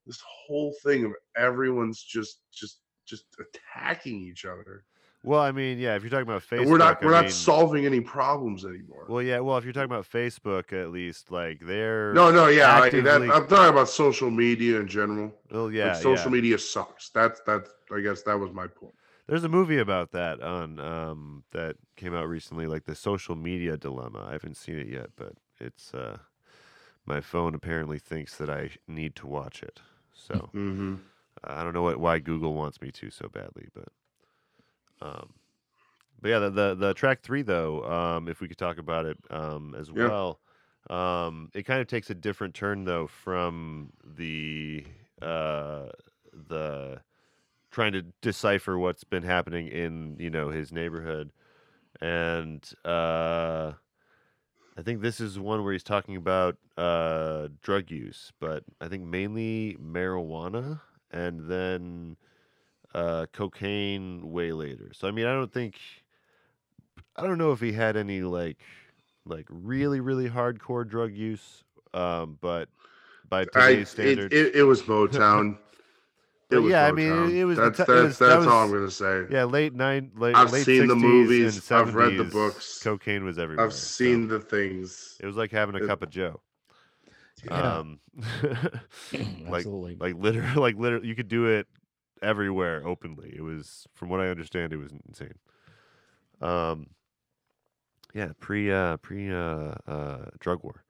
this whole thing of everyone's just just just attacking each other. Well, I mean, yeah. If you're talking about Facebook, we're not we're not mean- solving any problems anymore. Well, yeah. Well, if you're talking about Facebook, at least, like they're. no, no, yeah, I, that, I'm talking about social media in general. Well, yeah. like social yeah. media sucks. That's that's I guess that was my point. There's a movie about that on um that came out recently, like the social media dilemma. I haven't seen it yet, but it's uh my phone apparently thinks that I need to watch it. So Mm-hmm. I don't know what why Google wants me to so badly, but um but yeah, the the, the track three though, um, if we could talk about it um as Yeah. well. Um it kind of takes a different turn though from the uh the trying to decipher what's been happening in, you know, his neighborhood. And uh I think this is one where he's talking about uh, drug use, but I think mainly marijuana and then uh, cocaine way later. So I mean, I don't think I don't know if he had any like like really really hardcore drug use, um, but by I today's it, standards, it, it was Motown. It was yeah, I mean, it- it was the that's ti- it that's was- that that's all I'm gonna say. yeah, late nine, late I've late seen the movies, and I've read the books. Cocaine was everywhere. I've so seen the things. It was like having a it- cup of Joe. Yeah. Um, like absolutely like literally like literally you could do it everywhere openly. It was from what i understand it was insane. Um yeah pre uh pre uh uh drug war.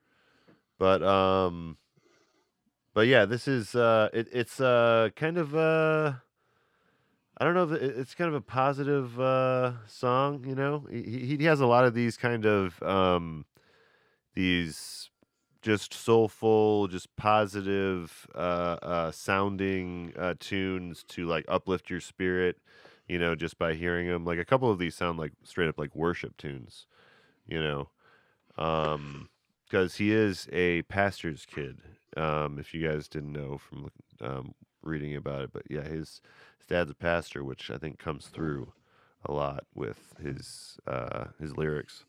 But um but yeah this is uh it, it's uh kind of uh I don't know if it- it's kind of a positive uh, song, you know. He, he has a lot of these kind of um, these just soulful, just positive uh, uh, sounding uh, tunes to like uplift your spirit, you know, just by hearing them. Like a couple of these sound like straight up like worship tunes, you know, because he is a pastor's kid. Um, if you guys didn't know from um, reading about it, but yeah, his his dad's a pastor, which I think comes through a lot with his uh, his lyrics.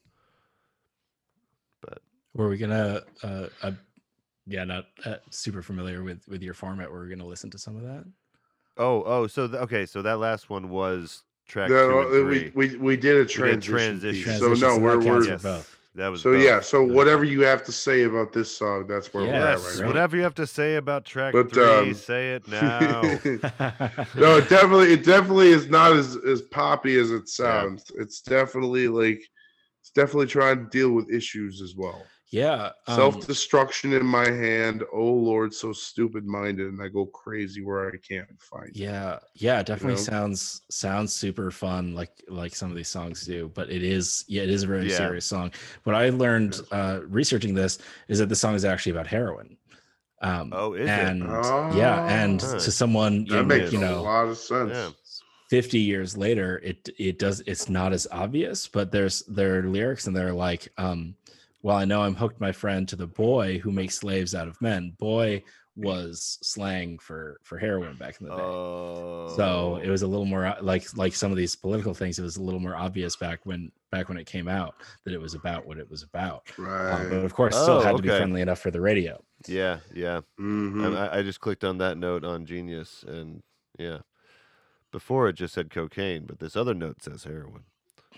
But Were we gonna? Uh, uh, yeah, not uh, super familiar with with your format. Were we gonna listen to some of that? Oh, oh, so th- okay, so that last one was track No, two and uh, three. we, we we did a did transition. transition. So no, so we're we're as both. That was so both. yeah. So whatever you have to say about this song, that's where we're Yes, at right now. whatever you have to say about track But, three, um, say it now. no, it definitely it definitely is not as as poppy as it sounds. It's definitely like it's definitely trying to deal with issues as well. Yeah, um, Self destruction in my hand. Oh Lord, so stupid minded, and I go crazy where I can't find. it. Yeah, yeah, it definitely know? sounds sounds super fun, like like some of these songs do. But it is, yeah, it is a very Yeah. serious song. What I learned uh, researching this is that the song is actually about heroin. Um, Oh, is it? and yeah, and Oh. to someone That in, makes you a lot of sense. Yeah. 50 years later it it does it's not as obvious but there's there are lyrics and they're like um well i know i'm hooked my friend to the boy who makes slaves out of men boy was slang for for heroin back in the day. Oh, so it was a little more like like some of these political things. It was a little more obvious back when back when it came out that it was about what it was about. Uh, Right. but of course, still Oh, had to be friendly enough for the radio. yeah, yeah. Mhm. And I, I just clicked on that note on Genius, and yeah, before it just said cocaine, but this other note says heroin.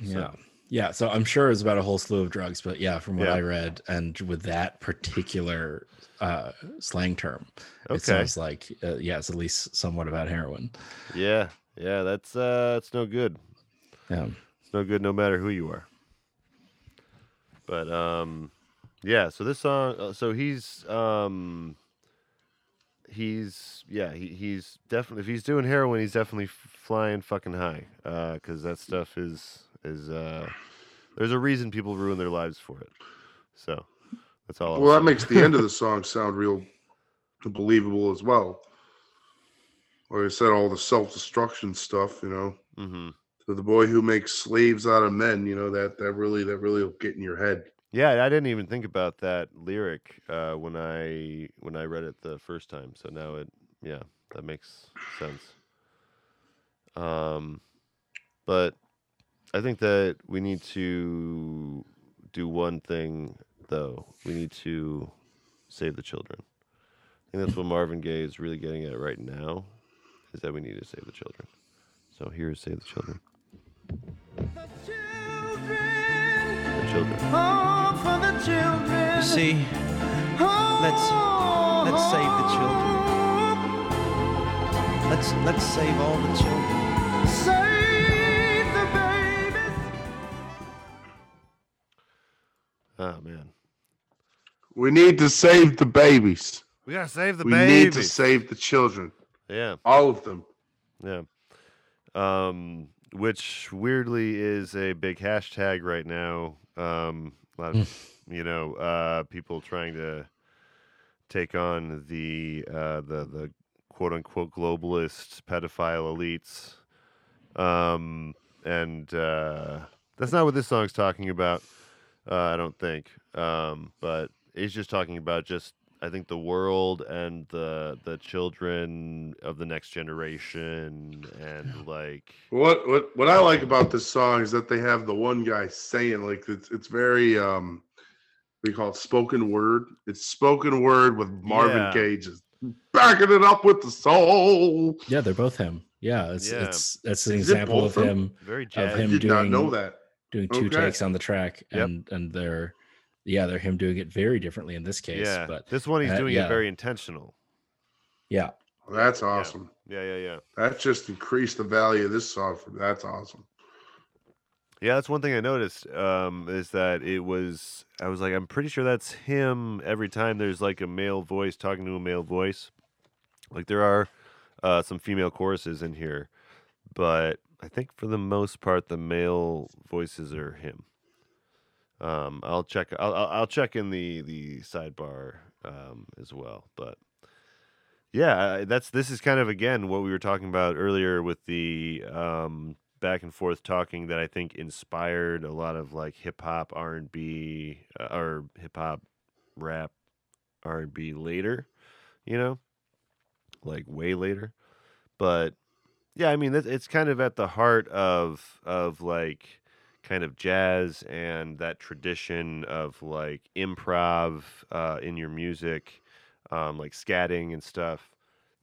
Yeah. Yeah. So I'm sure it's about a whole slew of drugs, but yeah, from what Yeah. I read, and with that particular uh, slang term, it sounds like, uh, yeah, it's at least somewhat about heroin. Yeah, yeah. That's uh, it's no good. Yeah. It's no good no matter who you are. But um yeah, so this song uh, so he's um he's yeah, he, he's definitely if he's doing heroin, he's definitely flying fucking high uh cuz that stuff is is uh there's a reason people ruin their lives for it. So that's all. Well, that makes the end of the song sound real believable as well. Like I said, all the self destruction stuff, you know. Mhm. So the boy who makes slaves out of men, you know, that that really that really will get in your head. Yeah, I didn't even think about that lyric uh, when I when I read it the first time. So now it, yeah, that makes sense. Um, but I think that we need to do one thing though. We need to save the children. I think that's what Marvin Gaye is really getting at right now, is that we need to save the children. So here's save the children. The children, The children. oh, for the children. You see, let's- let's save the children. Oh. let's let's save all the children. Save We need to save the babies. we gotta save the babies. we need to save the children. yeah. All of them. Yeah. Um, which weirdly is a big hashtag right now. Um, a lot of, you know, uh, people trying to take on the uh, the the quote unquote globalist pedophile elites. Um, and uh, that's not what this song's talking about. Uh, I don't think. Um, but it's just talking about just I think the world and the the children of the next generation and like What what what I like about this song is that they have the one guy saying like it's it's very um we call it spoken word. It's spoken word with Marvin Yeah. Gaye just backing it up with the soul. Yeah. They're both him. Yeah. It's, Yeah. it's, that's an Is example of both him very of jazz. I him did not know doing- that. doing two Okay. takes on the track Yep. and, and they're, yeah, they're him doing it very differently in this case. yeah, But this one he's uh, doing yeah. it very intentional. yeah. That's awesome. Yeah, yeah, yeah. That just increased the value of this song for that's awesome. Yeah, that's one thing I noticed. Um, is that it was I was like, I'm pretty sure that's him every time there's like a male voice talking to a male voice. Like there are uh, some female choruses in here, but I think for the most part the male voices are him. Um, I'll check. I'll, I'll check in the the sidebar um, as well. But yeah, that's this is kind of again what we were talking about earlier with the um, back and forth talking that I think inspired a lot of like hip hop, R and B, uh, or hip hop, rap, R and B later. You know, like way later. But yeah, I mean, it's kind of at the heart of of like kind of jazz and that tradition of like improv uh, in your music, um, like scatting and stuff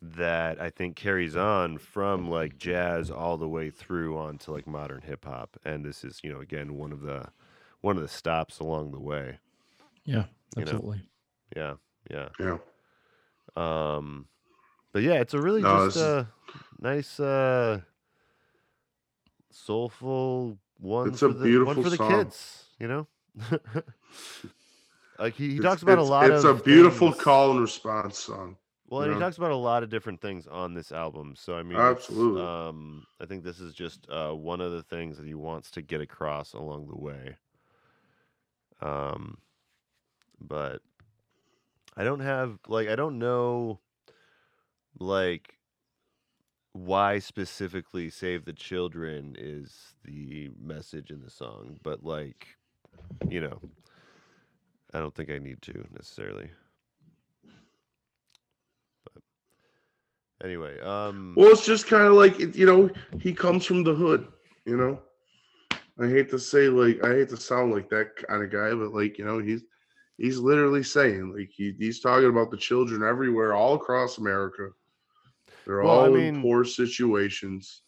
that I think carries on from like jazz all the way through onto like modern hip hop. And this is, you know, again one of the one of the stops along the way. Yeah. You know. Absolutely. Yeah, yeah. Yeah. Um, but yeah, it's a really No, just this is- uh, nice, uh, soulful one. It's for a the, one beautiful for the song. kids. You know, like he, he It's- talks about a lot It's a beautiful things. call and response song. Well, and he talks about a lot of different things on this album. So I mean, Absolutely. Um, I think this is just uh, one of the things that he wants to get across along the way. Um, but I don't have like I don't know like why specifically save the children is the message in the song, but like you know, I don't think I need to necessarily. But anyway, um, Well, it's just kind of like you know, he comes from the hood. You know, I hate to say like I hate to sound like that kind of guy, but like you know, he's he's literally saying like he, he's talking about the children everywhere, all across America. They're Well, I all mean- in poor situations,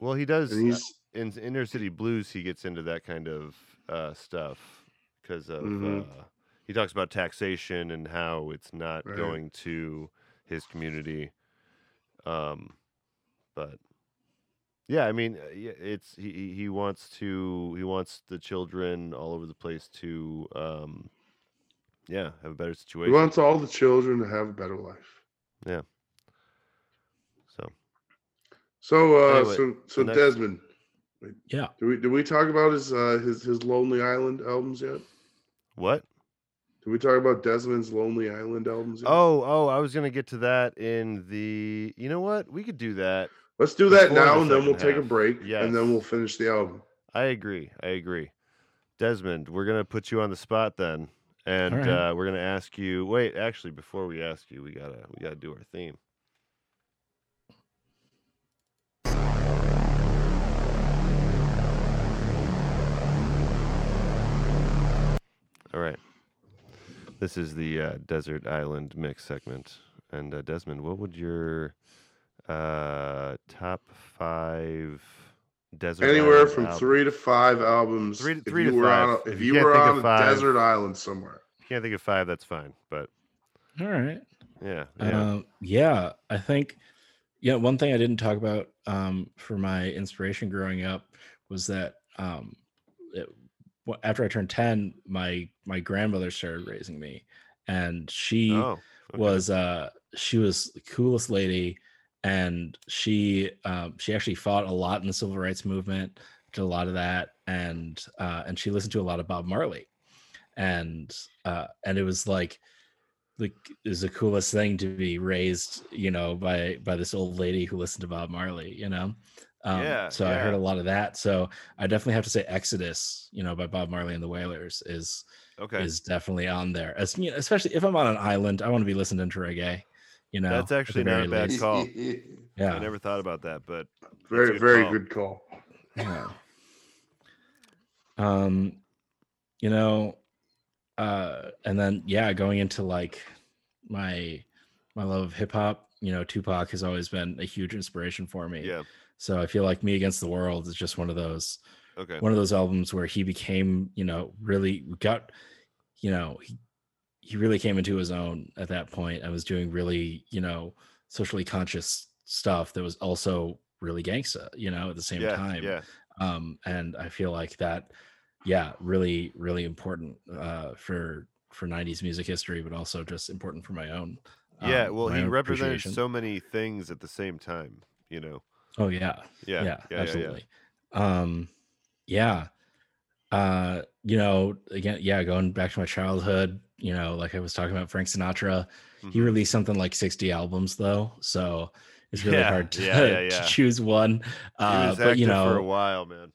well, he does. and uh, he's in inner city blues he gets into that kind of uh, stuff because of Mhm. uh, he talks about taxation and how it's not Right. going to his community um but yeah i mean uh, yeah, it's he he- wants to he wants the children all over the place to um yeah have a better situation. he wants all the children to have a better life. so So, uh, Anyway, so so next- Desmond, Yeah. do we did we talk about his uh his his Lonely Island albums yet? what Did we talk about Desmond's Lonely Island albums? Yet? oh oh i was gonna get to that in the you know what we could do that let's do that before the now, and then we'll second take a half. break, and then we'll finish the album. I agree. I agree. Desmond, we're gonna put you on the spot then, and Alright. uh, we're gonna ask you. Wait, actually, before we ask you, we gotta we gotta do our theme. All right. This is the uh, desert island mix segment, and uh, Desmond, what would your uh, top five desert Anywhere island from album- three to five albums. Three to- if three you to were on a, If if you you were on a five- desert island somewhere. If you can't think of five, that's fine. But All right. yeah, yeah. Um, yeah, I think yeah, one thing I didn't talk about um, for my inspiration growing up was that um, it, wh- after I turned 10, my my grandmother started raising me and she oh, okay. was uh she was the coolest lady and she um she actually fought a lot in the civil rights movement did a lot of that and uh and she listened to a lot of bob marley and uh and it was like like it was the coolest thing to be raised you know by by this old lady who listened to bob marley you know um, Yeah, so i heard a lot of that so i definitely have to say exodus you know by bob marley and the wailers is okay. is definitely on there. As you know, especially if I'm on an island, I want to be listening to reggae. You know, That's actually not a very bad least. call. Yeah, I never thought about that, but very, good very call. good call. yeah. Um, you know, uh, and then yeah, going into like my my love of hip hop. You know, Tupac has always been a huge inspiration for me. yeah. So I feel like Me Against the World is just one of those Okay. one of those albums where he became, you know, really got, you know, he, he really came into his own at that point and was doing really, you know, socially conscious stuff that was also really gangsta, you know, at the same yeah. time. Yeah. Um, and I feel like that, yeah, really, really important uh for for 90s music history, but also just important for my own. Yeah. um, Well, he represented so many things at the same time. You know. Oh yeah, Yeah. yeah, Yeah. absolutely um yeah uh you know again yeah going back to my childhood you know like i was talking about frank sinatra he Mhm. released something like 60 albums though so it's really Yeah, hard to, yeah, yeah, yeah. to choose one uh but you active for a know while, man.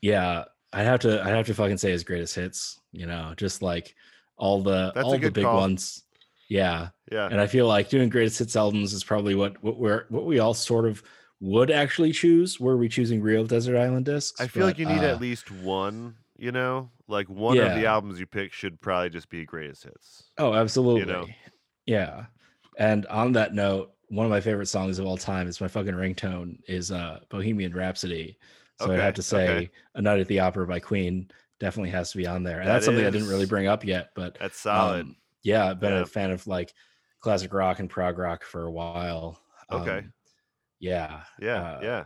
yeah i'd have to i'd have to fucking say his greatest hits you know just like all the That's all the big call. ones yeah Yeah. and I feel like doing greatest hits albums is probably what what we're what we all sort of would actually choose. Were we choosing real Desert Island discs? I feel like you need uh, at least one. You know, like one of the albums you pick should probably just be greatest hits. Oh, absolutely. know? Yeah. And on that note, one of my favorite songs of all time is my fucking ringtone is uh Bohemian Rhapsody. So I Okay, have to say okay. A Night at the Opera by Queen definitely has to be on there. And That that's something I didn't really bring up yet, but That's solid. um, yeah, I've been Yeah. a fan of like classic rock and prog rock for a while. Okay. Yeah. yeah. uh, yeah.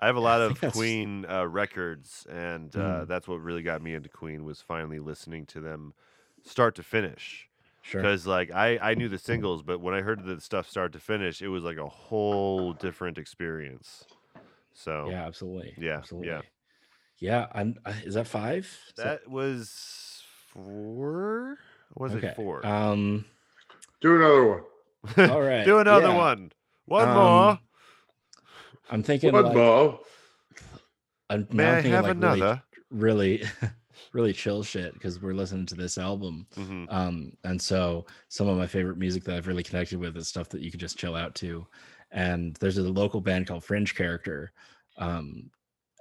I have a lot of Queen uh, records, and uh, Mm. that's what really got me into Queen was finally listening to them start to finish. Sure. because like I I knew the singles, but when I heard the stuff start to finish, it was like a whole different experience. So Yeah, absolutely. Yeah, yeah. absolutely. Yeah, I'm. uh, Is that five? Is that was four. Or was okay. it four? Um. Do another one. all right, Do another yeah. one. One Um, more. I'm thinking One like. more. I'm, May I'm I thinking, have like, really- another? Really, really chill shit because we're listening to this album. hmm Um, and so some of my favorite music that I've really connected with is stuff that you could just chill out to. And there's a local band called Fringe Character. Um,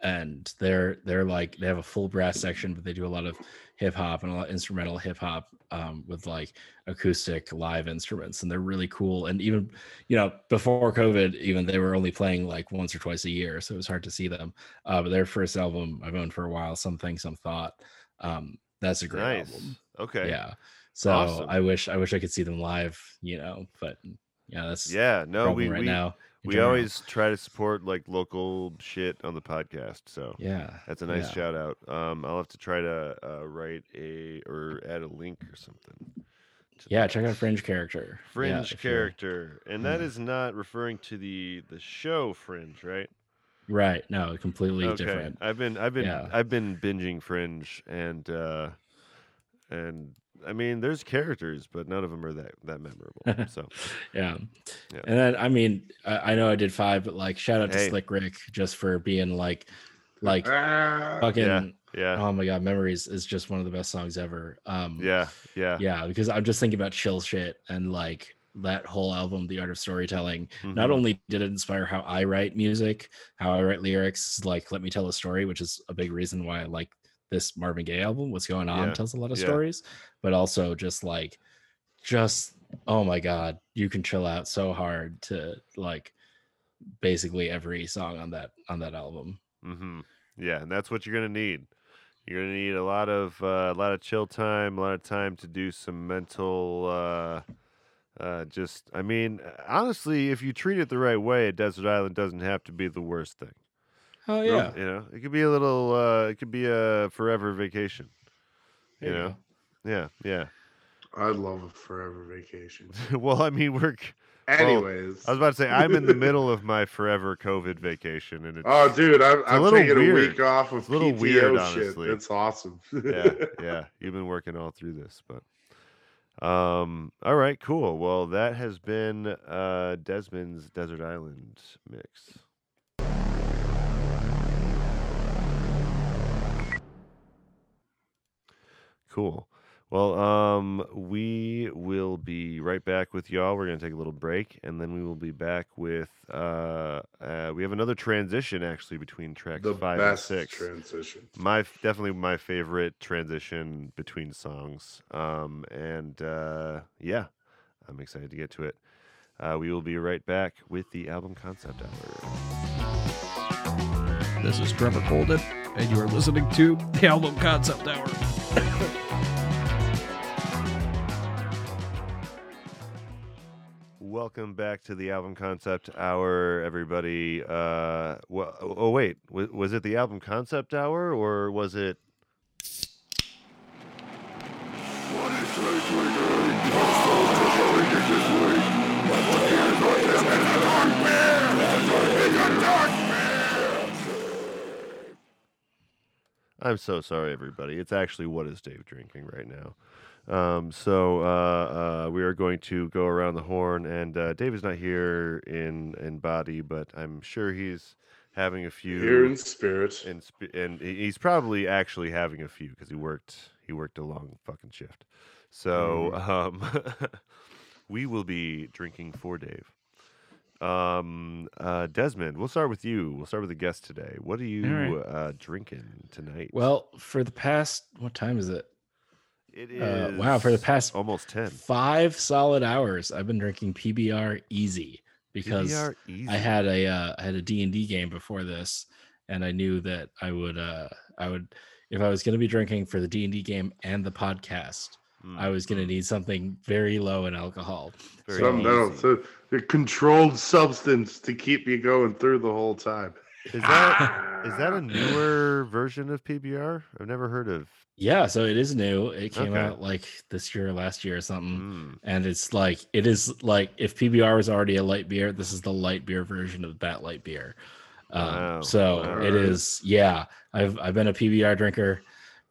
and they're they're like they have a full brass section, but they do a lot of hip hop and a lot of instrumental hip hop um, with like acoustic live instruments, and they're really cool. And even you know before COVID, even they were only playing like once or twice a year, so it was hard to see them. Uh, but their first album I've owned for a while, Something Some Thought. Um, that's a great Nice. album. Okay. Yeah. So Awesome. I wish I wish I could see them live, you know, but yeah, that's Yeah. No, we right we, now. We general. always try to support like local shit on the podcast. So yeah. that's a nice yeah. shout out. Um, I'll have to try to uh, write a or add a link or something. Yeah, check out Fringe Character. Yeah, Fringe you're- character, and that Yeah. is not referring to the the show Fringe, right? Right. No, completely okay. different. I've been I've been Yeah. I've been binging Fringe, and uh and I mean, there's characters, but none of them are that that memorable. So Yeah. Yeah. And then I mean, I, I know I did five, but like shout out to Hey. Slick Rick just for being like like Ah, fucking yeah, yeah. oh my god, Memories is just one of the best songs ever. Um yeah, yeah, yeah, because I'm just thinking about chill shit and like that whole album, The Art of Storytelling. Not Mhm. only did it inspire how I write music, how I write lyrics, like Let Me Tell a Story, which is a big reason why I like this Marvin Gaye album. What's going on Yeah, tells a lot of yeah. stories, but also just like, just oh my god, you can chill out so hard to like basically every song on that on that album. Mm-hmm. Yeah, and that's what you're gonna need. You're gonna need a lot of uh, a lot of chill time, a lot of time to do some mental. Uh, uh, just, I mean, honestly, if you treat it the right way, a desert island doesn't have to be the worst thing. Oh yeah, you know, it could be a little. Uh, it could be a forever vacation. You you know, yeah, yeah. I'd love a forever vacation. well, I mean, we're. Anyways, I was about to say I'm in the middle of my forever COVID vacation, and it's oh, dude, I'm, a I'm little taking a week off of It's a little PTO weird, shit. honestly. That's awesome. yeah, yeah. You've been working all through this, but um, all right, cool. Well, that has been uh Desmond's Desert Island mix. Cool. Well, um, we will be right back with y'all. We're gonna take a little break, and then we will be back with uh, uh we have another transition actually between tracks the five best and six transition. my definitely my favorite transition between songs um and uh yeah i'm excited to get to it uh, we will be right back with the album concept hour This is Trevor Colden, and you are listening to the Album Concept Hour. welcome back to the album concept hour everybody uh wha- oh wait was, was it the album concept hour or was it I'm so sorry, everybody. It's actually what is Dave drinking right now. Um, so uh, uh, we are going to go around the horn, and uh, Dave is not here in in body, but I'm sure he's having a few. Here in spirit. in sp- and he's probably actually having a few because he worked he worked a long fucking shift. So um, we will be drinking for Dave. Um, uh, Desmond, we'll start with you. We'll start with the guest today. What are you right. uh, drinking tonight? Well, for the past what time is it? it is uh, wow, for the past almost ten. Five solid hours. I've been drinking PBR Easy because PBR easy. I had a uh, I had a D and D game before this, and I knew that I would uh, I would if I was going to be drinking for the D and D game and the podcast, Mm, I was going to need something very low in alcohol. very Some no, easy. so a controlled substance to keep you going through the whole time. Is that is that a newer version of PBR? I've never heard of. Yeah, so it is new. It came Okay. out like this year or last year or something. Mm, And it's like it is like if PBR was already a light beer, this is the light beer version of that light beer. Um, Wow, so wow. it is, yeah. I've I've been a PBR drinker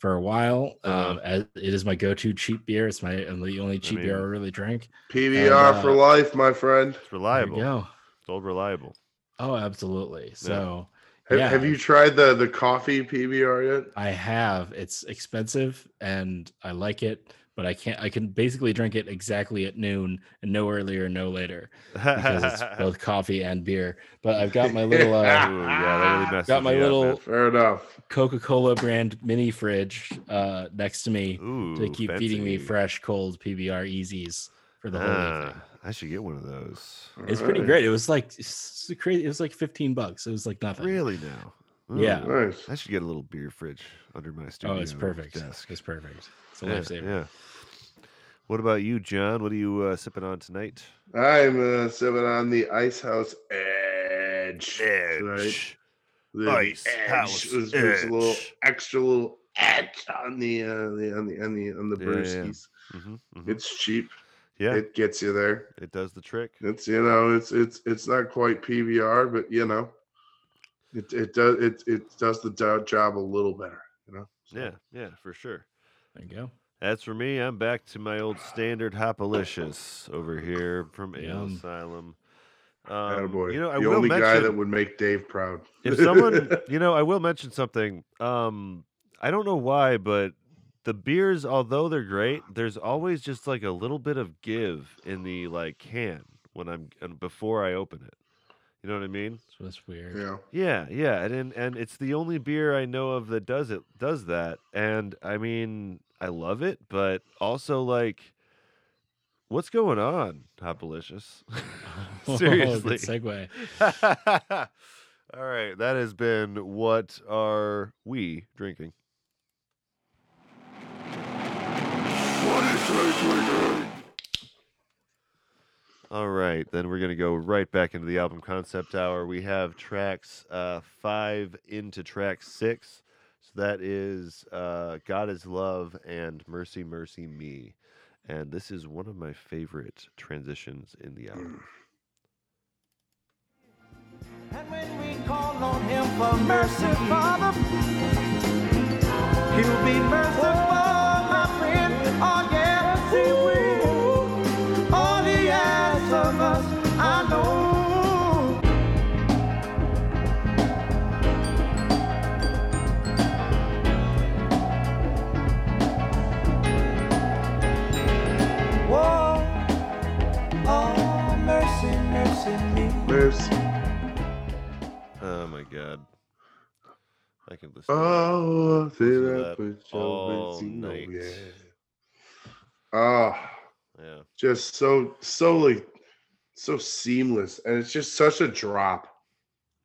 for a while. Uh-huh. Um, as, it is my go-to cheap beer. It's my and the only cheap beer I really drink. PBR And, for uh, life, my friend. it's reliable. go. It's old reliable. Oh, absolutely. So Have, Yeah. have you tried the the coffee PBR yet? I have. It's expensive and I like it, but I can't. I can basically drink it exactly at noon and no earlier, no later because it's both coffee and beer. But I've got my little Ooh, uh, yeah, really got my me up, little. Fair enough. Coca-Cola brand mini fridge uh, next to me Ooh, to keep feeding me fresh, cold PBR Easies for the whole Ah, thing. I should get one of those. It's pretty great. It was like it's crazy. It was like 15 bucks. It was like nothing. Really now? Yeah. Nice. I should get a little beer fridge under my studio Oh, it's perfect. desk. It's perfect. It's a Yeah, lifesaver. yeah. What about you, Jon? What are you uh, sipping on tonight? I'm uh, sipping on the Ice House Edge. tonight. Edge. The, the Ice edge House was just a little extra little edge on the uh, the on the on the on the Yeah, yeah, yeah. brewskis. hmm It's cheap. Yeah, it, It gets you there. It does the trick. It's you know it's it's it's not quite PBR, but you know it it does it it does the job a little better. You know. So, Yeah, yeah, for sure. There you go. As for me, I'm back to my old standard Hopalicious over here from Ale Asylum. attaboy. Um, you know, I the will only guy that would make Dave proud. if someone, you know, I will mention something. Um, I don't know why, but the beers, although they're great, there's always just like a little bit of give in the like can when I'm and before I open it. You know what I mean? So that's weird. yeah. Yeah, yeah, and and, and it's the only beer I know of that does it does that. And I mean, I love it, but also like what's going on, Hopalicious? Seriously. Good segue. All right, that has been what are we drinking? All right, then we're gonna go right back into the album concept hour. We have tracks uh, five into track six. So that is uh, "God Is Love" and "Mercy, Mercy Me," and this is one of my favorite transitions in the album. And when we call on him for mercy, Father, he'll be merciful, I can listen. to that. Oh, Listen to did I that put all night. yeah. Oh, yeah, just so so like so seamless, and it's just such a drop.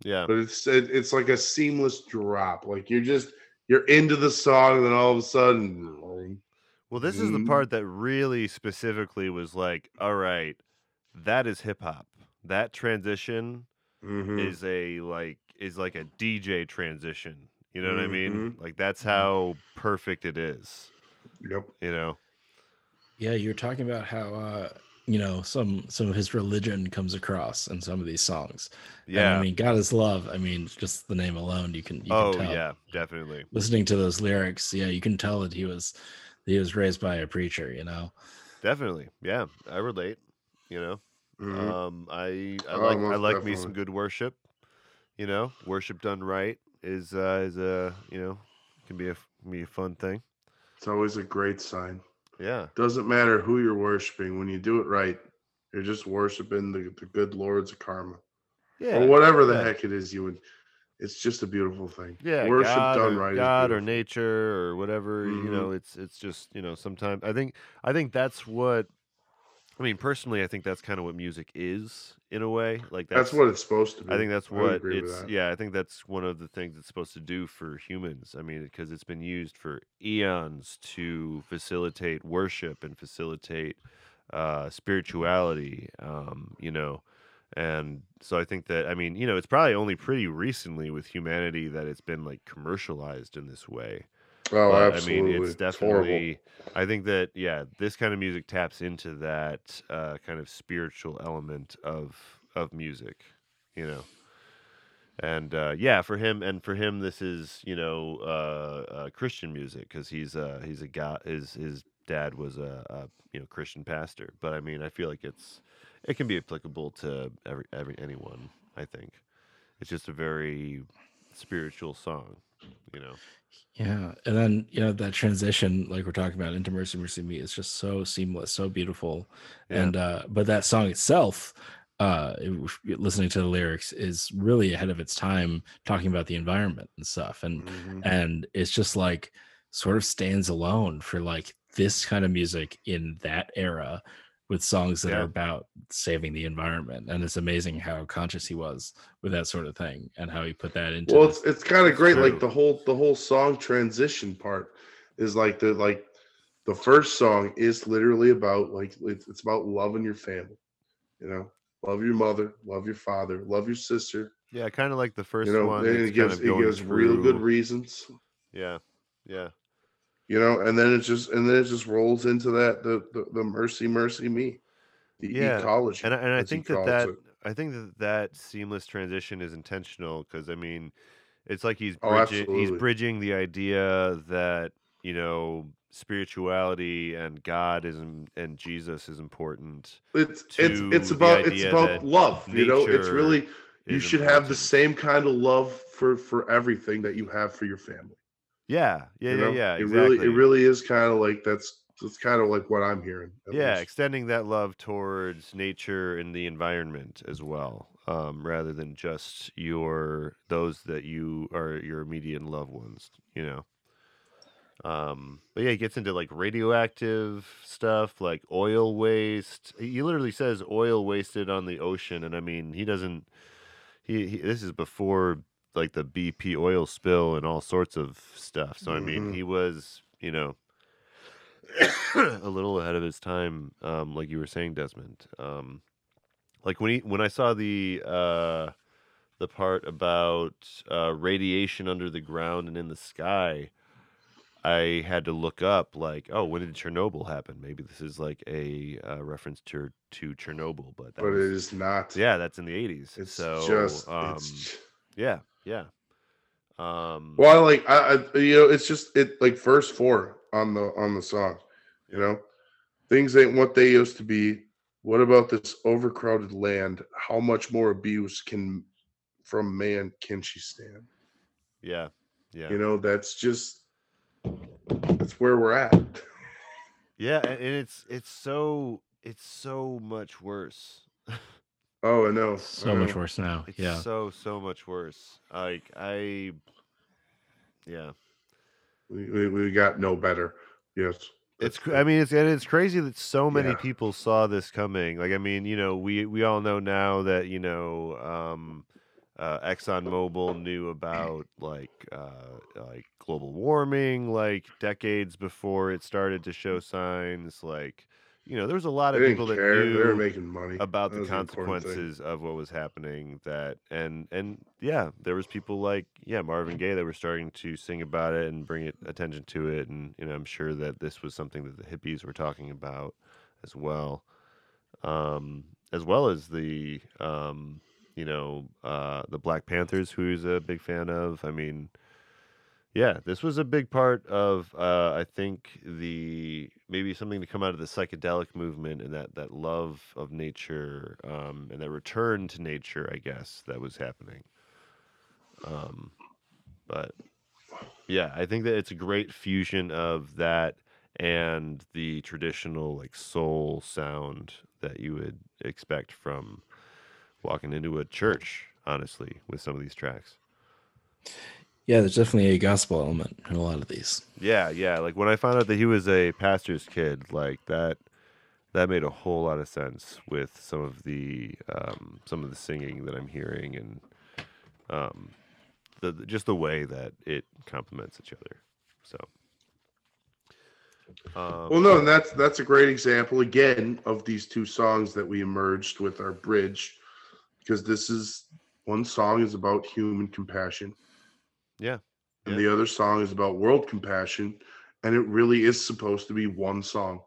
yeah, But it's it, it's like a seamless drop. Like you're just you're into the song, and then all of a sudden, Well, this is the Mhm. part that really specifically was like, all right, that is hip hop. That transition Mhm. is a like is like a DJ transition. You know what I mean? Mhm. Like that's how perfect it is. yep, You know? Yeah, you were talking about how uh, you know some some of his religion comes across in some of these songs. And, Yeah. I mean, God is love. I mean, just the name alone, you can you oh can tell. yeah, definitely. Listening to those lyrics, yeah, you can tell that he was he was raised by a preacher. You know. Definitely. Yeah. I relate. You know? Mhm. Um I I Oh, like I most like me some good worship. You know, worship done right is uh is a you know can be a can be a fun thing. it's always a great sign. Yeah. Doesn't matter who you're worshiping when you do it right. You're just worshiping the, the good lords of karma. Yeah. or whatever the yeah. heck it is you would it's just a beautiful thing yeah, worship God, done or, right is God or nature or whatever. You Mhm. know, it's it's just you know sometimes I think I think that's what. I mean, personally, I think that's kind of what music is in a way. Like that's, that's, what it's supposed to be I think that's what it's. that. Yeah, I think that's one of the things it's supposed to do for humans. I mean, because it's been used for eons to facilitate worship and facilitate uh, spirituality. Um, you know, and so I think that I mean, you know, it's probably only pretty recently with humanity that it's been like commercialized in this way. Oh But, absolutely I mean, it's horrible. definitely. I think that yeah, this kind of music taps into that uh, kind of spiritual element of of music, you know. And uh, yeah, for him and for him, this is you know uh, uh, Christian music because he's uh, he's a guy. His his dad was a, a you know Christian pastor, but I mean, I feel like it's it can be applicable to every every anyone. I think it's just a very spiritual song. You know. Yeah, and then you know that transition, like we're talking about into "Mercy, Mercy Me," is just so seamless, so beautiful, Yeah. and uh, but that song itself, uh, it listening to the lyrics is really ahead of its time, talking about the environment and stuff, and Mhm. and it's just like sort of stands alone for like this kind of music in that era with songs that Yeah. are about saving the environment and it's amazing how conscious he was with that sort of thing and how he put that into Well, it's it's kind of great. true. Like the whole the whole song transition part is like the like the first song is literally about like it's, it's about loving your family. You know, love your mother, love your father, love your sister. Yeah, kind of like the first You know, one. and it gives it going gives real good reasons. Yeah, yeah, You know, and then it just and then it just rolls into that the the, the mercy mercy me, the Yeah, ecology. and I, and I think that that it. I think that that seamless transition is intentional because I mean, it's like he's Oh, bridging, he's bridging the idea that you know spirituality and God is and Jesus is important. it's it's it's about it's about love. You know, it's really you should have the same kind of love for for everything that you have for your family. Yeah, yeah, you yeah, know? yeah. It Exactly. really it really is kind of like that's that's kind of like what I'm hearing. yeah, least. extending that love towards nature and the environment as well, um, rather than just your those that you are your immediate loved ones. You know. Um, but yeah, he gets into like radioactive stuff, like oil waste. He he literally says oil wasted on the ocean, and I mean, he doesn't. He, he this is before like the BP oil spill and all sorts of stuff. So I mean, Mhm. he was, you know, a little ahead of his time, um, like you were saying, Desmond. Um, like when he when I saw the uh, the part about uh, radiation under the ground and in the sky, I had to look up like, oh, when did Chernobyl happen? Maybe this is like a uh, reference to to Chernobyl, but but was, it is not. yeah, that's in the eighties. it's so just um, it's yeah, yeah. Um, well, like I, I you know it's just it like verse four on the on the song. You know, things ain't what they used to be. What about this overcrowded land? How much more abuse can from man can she stand? yeah, yeah. You know, that's just that's where we're at. Yeah, and it's it's so it's so much worse. Oh, I know. so I much worse now It's yeah so so much worse. Like I, yeah, We, we, we got no better. Yes. it's. that's cr- good. I mean, it's and it's crazy that so many Yeah. people saw this coming. Like I mean, you know, we we all know now that you know, um, uh, ExxonMobil knew about like uh, like global warming like decades before it started to show signs. Like you know, there was a lot of people that care. knew They were making money about That the was important thing. consequences of what was happening that and and yeah there was people like yeah marvin gaye that were starting to sing about it and bring it attention to it and you know i'm sure that this was something that the hippies were talking about as well um as well as the um you know uh the black panthers who he's a big fan of i mean yeah, this was a big part of uh, I think the maybe something to come out of the psychedelic movement and that that love of nature um, and that return to nature, I guess that was happening. Um, but yeah, I think that it's a great fusion of that and the traditional like soul sound that you would expect from walking into a church. Honestly, with some of these tracks. Yeah there's definitely a gospel element in a lot of these Yeah, yeah. Like when I found out that he was a pastor's kid, like that that made a whole lot of sense with some of the um some of the singing that I'm hearing and um the the- just the way that it complements each other. So um, Well, no, and that's that's a great example again of these two songs that we emerged with our bridge, because this is one song is about human compassion, yeah, and Yeah. the other song is about world compassion, and it really is supposed to be one song.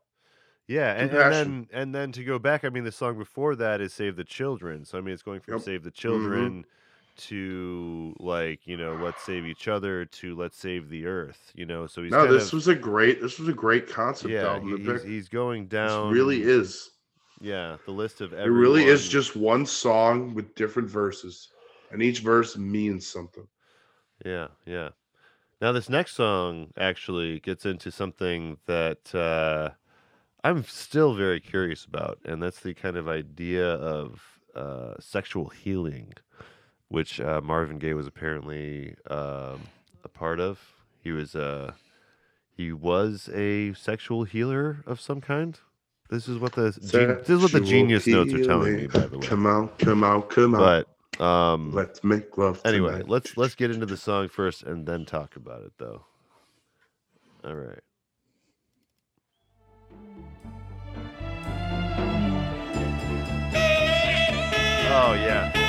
yeah, and, and then and then to go back, I mean, the song before that is "Save the Children." So I mean, it's going from Yep. "Save the mm-hmm. Children" to like you know, "Let's save each other" to "Let's save the Earth." You know, so he's no, this of, was a great this was a great concept yeah, album. he's, he's going This down. really is. Yeah, the list of It really is just one song with different verses, and each verse means something. Yeah, yeah. Now this next song actually gets into something that uh, I'm still very curious about, and that's the kind of idea of uh, sexual healing, which uh, Marvin Gaye was apparently um, a part of. He was a he was a sexual healer of some kind. This is what the gen- this is what the genius notes are telling me, by the way. Come on, come on, come on. But um, Let's make love. anyway, tonight. let's let's get into the song first and then talk about it, though. All right. Oh yeah.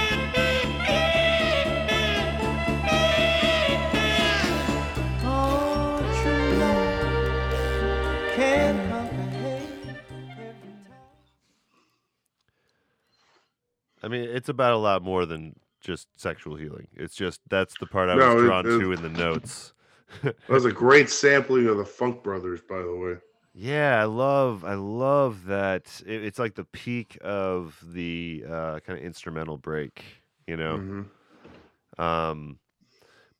I mean, it's about a lot more than just sexual healing. It's just that's the part I No, was drawn it- to in the notes. that was a great sampling of the Funk Brothers, by the way. Yeah, I love I love that. It, it's like the peak of the uh, kind of instrumental break, you know. Mhm. Um,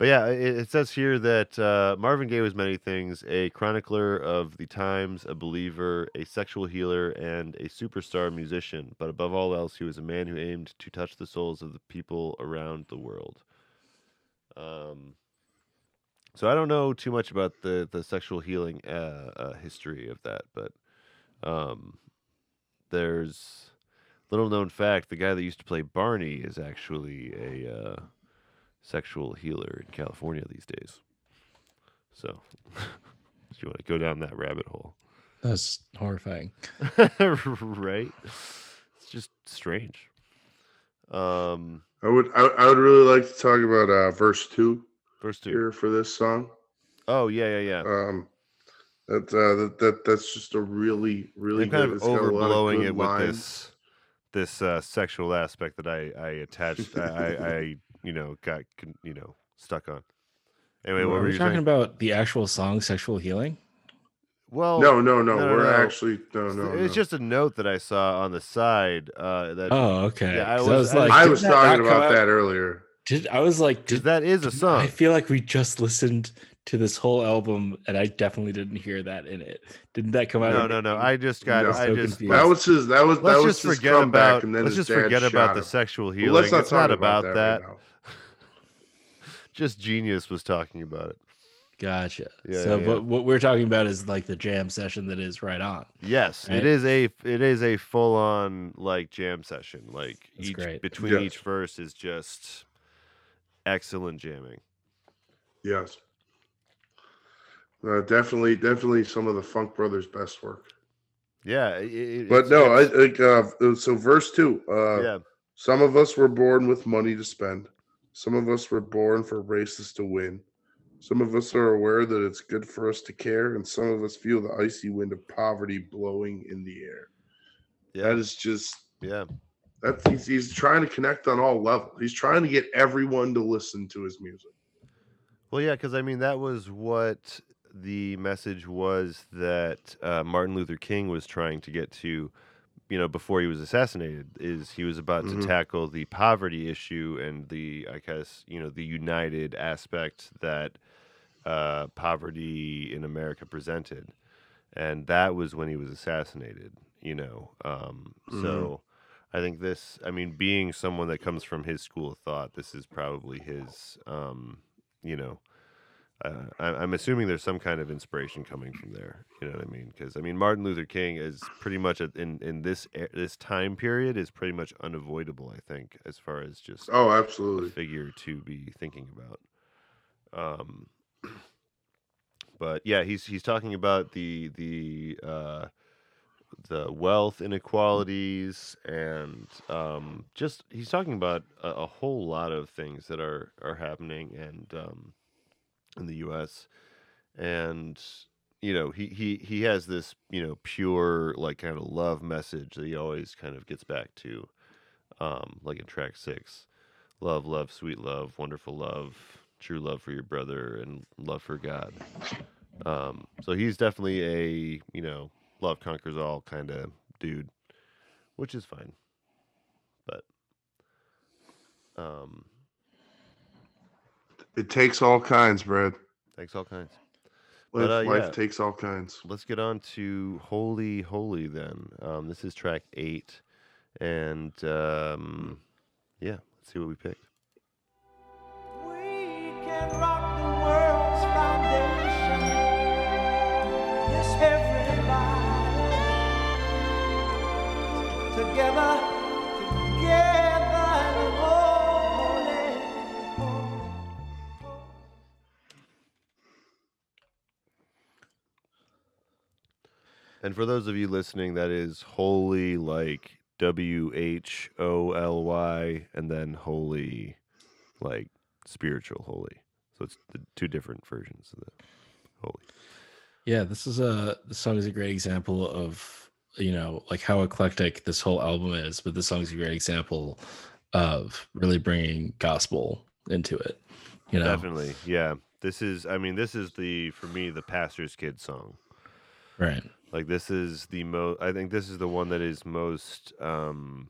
but yeah, it, it says here that uh, Marvin Gaye was many things: a chronicler of the times, a believer, a sexual healer, and a superstar musician. But above all else, he was a man who aimed to touch the souls of the people around the world. Um, so I don't know too much about the the sexual healing uh, uh, history of that, but um, there's little known fact: the guy that used to play Barney is actually a uh, sexual healer in California these days. So, if you want to go down that rabbit hole, That's horrifying. right? It's just strange. Um, I would, I, I would really like to talk about uh, verse two verse two. here for this song. Oh yeah, yeah, yeah. Um, that, uh, that that that's just a really, really They're kind good. of it's got a lot overblowing good it with lines. this this uh, sexual aspect that I I attached. I, I, I you know got you know stuck on. Anyway, what Are were we you talking saying? about the actual song "Sexual Healing"? Well, No, no, no. no, no, we're no. actually no, it's- no. it's no. just a note that I saw on the side uh, that Oh, okay. Yeah, I 'Cause was- I was- like, I was talking not about out- that earlier. Did I was like, did, that is a song. I feel like we just listened to this whole album, and I definitely didn't hear that in it. Didn't that come out? No, no, no. I just got. No. I So just. confused. That was his. That was let's that was just his forget comeback, about. and then Let's just forget shot about the sexual But healing. Let's not it's talk not about right that. now. Just genius was talking about it. Gotcha. Yeah, so, yeah, yeah. but what we're talking about is like the jam session that is right on. Yes, Right? it is a it is a full on like jam session. Like That's each great. between Yes. each verse is just excellent jamming. Yes. Uh, definitely, definitely some of the Funk Brothers' best work. Yeah, it, it- But no, I it's- like uh, so verse two. Uh, yeah, Some of us were born with money to spend. Some of us were born for races to win. Some of us are aware that it's good for us to care, and some of us feel the icy wind of poverty blowing in the air. yeah, That is just yeah. that he's, he's trying to connect on all levels. He's trying to get everyone to listen to his music. Well, yeah, because I mean that was what the message was that uh, Martin Luther King was trying to get to, you know, before he was assassinated. Is he was about Mhm. to tackle the poverty issue and the, I guess, you know, the united aspect that uh, poverty in America presented, and that was when he was assassinated. You know, um, so. I think this, I mean, being someone that comes from his school of thought, this is probably his, um, you know, uh, I, I'm assuming there's some kind of inspiration coming from there. You know what I mean? Because I mean, Martin Luther King is pretty much a, in in this this time period is pretty much unavoidable. I think as far as just Oh, a absolutely. figure to be thinking about. Um, but yeah, he's he's talking about the the uh, the wealth inequalities and um, just he's talking about a, a whole lot of things that are are happening and um, in the U.S. and you know he he he has this you know pure like kind of love message that he always kind of gets back to um, like in track six love love sweet love wonderful love true love for your brother and love for god um, so he's definitely a you know love conquers all kind of dude which is fine but um It takes all kinds, Brad. Takes all kinds. Life, But, uh, life yeah. takes all kinds. Let's get on to Holy Holy then. Um, this is track eight, and um, yeah, let's see what we picked. We can And for those of you listening, that is holy like W H O L Y, and then holy like spiritual holy. So it's the two different versions of the holy. Yeah, this is a this song is a great example of you know like how eclectic this whole album is, but this song is a great example of really bringing gospel into it. You know, Definitely, yeah. This is, I mean, this is the for me the pastor's kid song. right? Like this is the most. I think this is the one that is most um,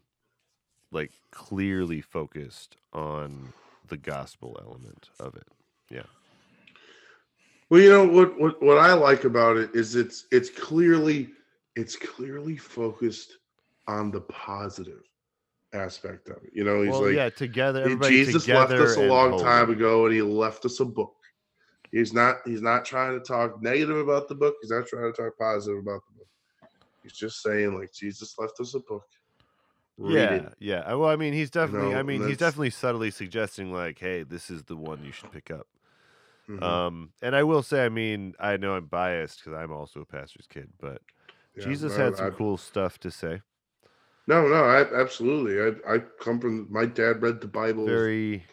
like clearly focused on the gospel element of it. Yeah. Well, you know what, what what I like about it is it's it's clearly it's clearly focused on the positive aspect of it. You know, he's well, like yeah, together. Jesus left us a long holy. time ago, and he left us a book. He's not he's not trying to talk negative about the book. He's not trying to talk positive about the book. He's just saying like Jesus left us a book. Read Yeah, it. yeah. Well, I mean, he's definitely. know, I mean, he's definitely subtly suggesting like, "Hey, this is the one you should pick up." Mhm. Um, and I will say, I mean, I know I'm biased because I'm also a pastor's kid, but Yeah, Jesus no, had some I- cool stuff to say. No, no, I absolutely. I I come from my dad read the Bible. Very.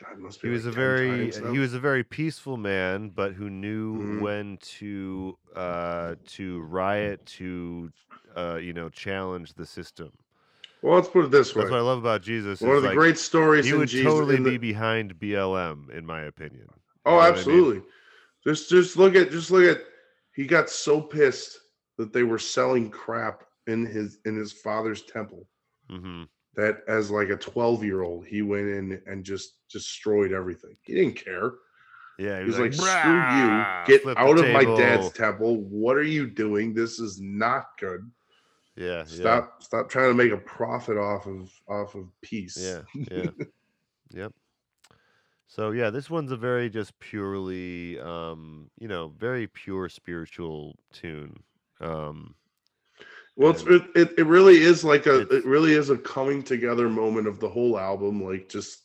God, must be He was like a very times he was a very peaceful man, but who knew Mhm. when to uh to riot to uh you know challenge the system. Well, let's put it this way. That's what I love about Jesus. One of the like, great stories he in would Jesus. totally the- be behind BLM, in my opinion. Oh, know what I mean? absolutely. Just just look at just look at he got so pissed that they were selling crap in his in his father's temple hmm that as like a 12 year old he went in and just destroyed everything. He didn't care. Yeah, He was like, screw you, get out of my dad's temple. What are you doing? This is not good. Yeah, Stop stop trying to make a profit off of off of peace. Yeah, yeah, yeah. yep. So yeah, this one's a very just purely, um, you know, very pure spiritual tune. Um, Well, it's, it, it it really is like a it really is a coming together moment of the whole album. Like, just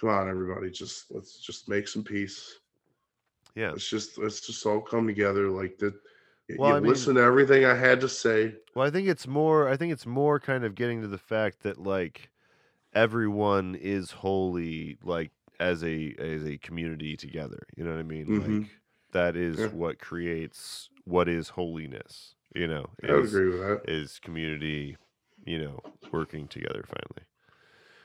come on, everybody, just let's just make some peace. yeah, Let's just let's just all come together. Like that, you Well, I mean- listen to everything I had to say. Well, I think it's more. I think it's more kind of getting to the fact that like everyone is holy, like as a as a community together. You know what I mean? Mhm. Like that is Yeah. what creates what is holiness. You know, I would is, agree with that. is community. You know, working together finally.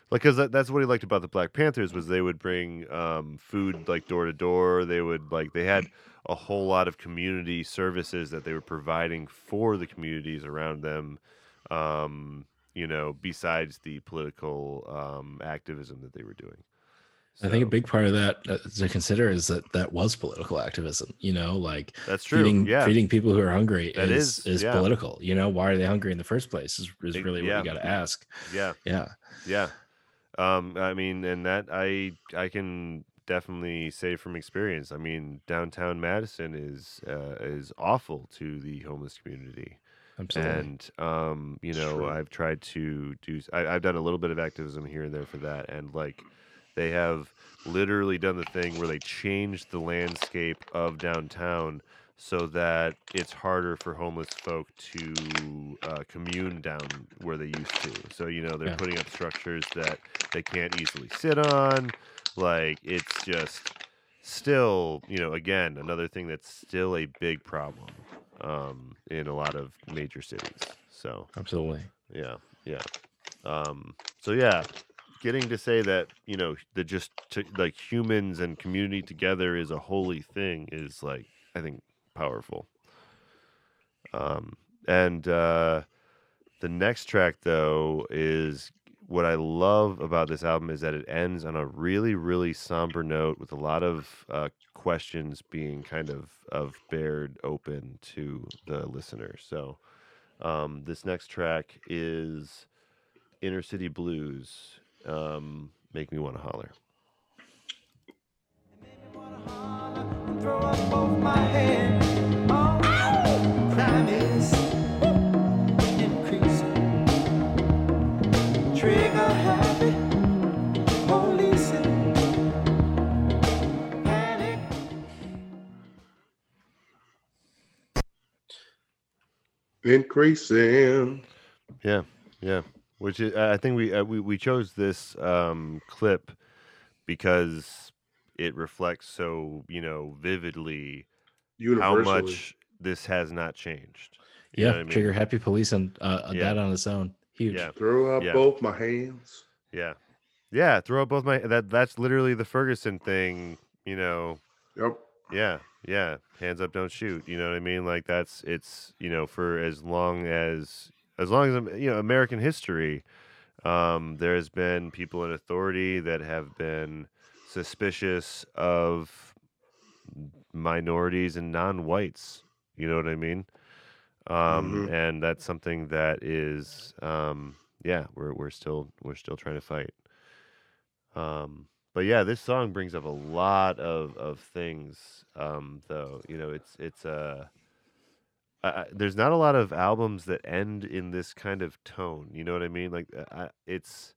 Like, cause that, that's what he liked about the Black Panthers was they would bring um, food like door to door. They would like they had a whole lot of community services that they were providing for the communities around them. Um, you know, besides the political um, activism that they were doing. I think a big part of that uh, to consider is that that was political activism. You know, like that's true. feeding yeah, feeding people who are hungry That is is- is yeah. political. You know, why are they hungry in the first place? Is, is really what you got to ask. yeah, Yeah, yeah. Um, I mean, and that I I can definitely say from experience. I mean, downtown Madison is uh, is awful to the homeless community. absolutely. and um, you know i've tried to do I've done a little bit of activism here and there for that and like they have literally done the thing where they changed the landscape of downtown so that it's harder for homeless folk to uh, commune down where they used to so you know they're Yeah. putting up structures that they can't easily sit on like it's just still you know again another thing that's still a big problem um, in a lot of major cities. So absolutely. yeah, yeah. Um, so yeah, getting to say that you know that just to, like humans and community together is a holy thing is like I think powerful. Um, and uh, the next track though is what I love about this album is that it ends on a really, really somber note with a lot of uh, questions being kind of of bared open to the listener. So, um, this next track is Inner City Blues. Um, Make me want to holler. and throw up both my hands. Is increasing. Trigger happy, policing, panic. Increasing. Yeah, yeah. Which is, I think we uh, we we chose this um, clip because it reflects so you know vividly how much this has not changed. You Yeah, what I mean? trigger happy police and uh, Yeah. that on its own, huge. Yeah, Throw up Yeah. both my hands. yeah, yeah. Throw up both my that that's literally the Ferguson thing. You know, Yep. Yeah, yeah. Hands up, don't shoot. You know what I mean? Like that's it's you know for as long as as long as um, you know American history, um, there has been people in authority that have been suspicious of minorities and non-whites. You know what I mean? Um, Mhm. And that's something that is, um, yeah, we're we're still we're still trying to fight. Um, but yeah, this song brings up a lot of of things. Um, though you know, it's it's uh, There's not a lot of albums that end in this kind of tone. You know what I mean? Like, uh, I, it's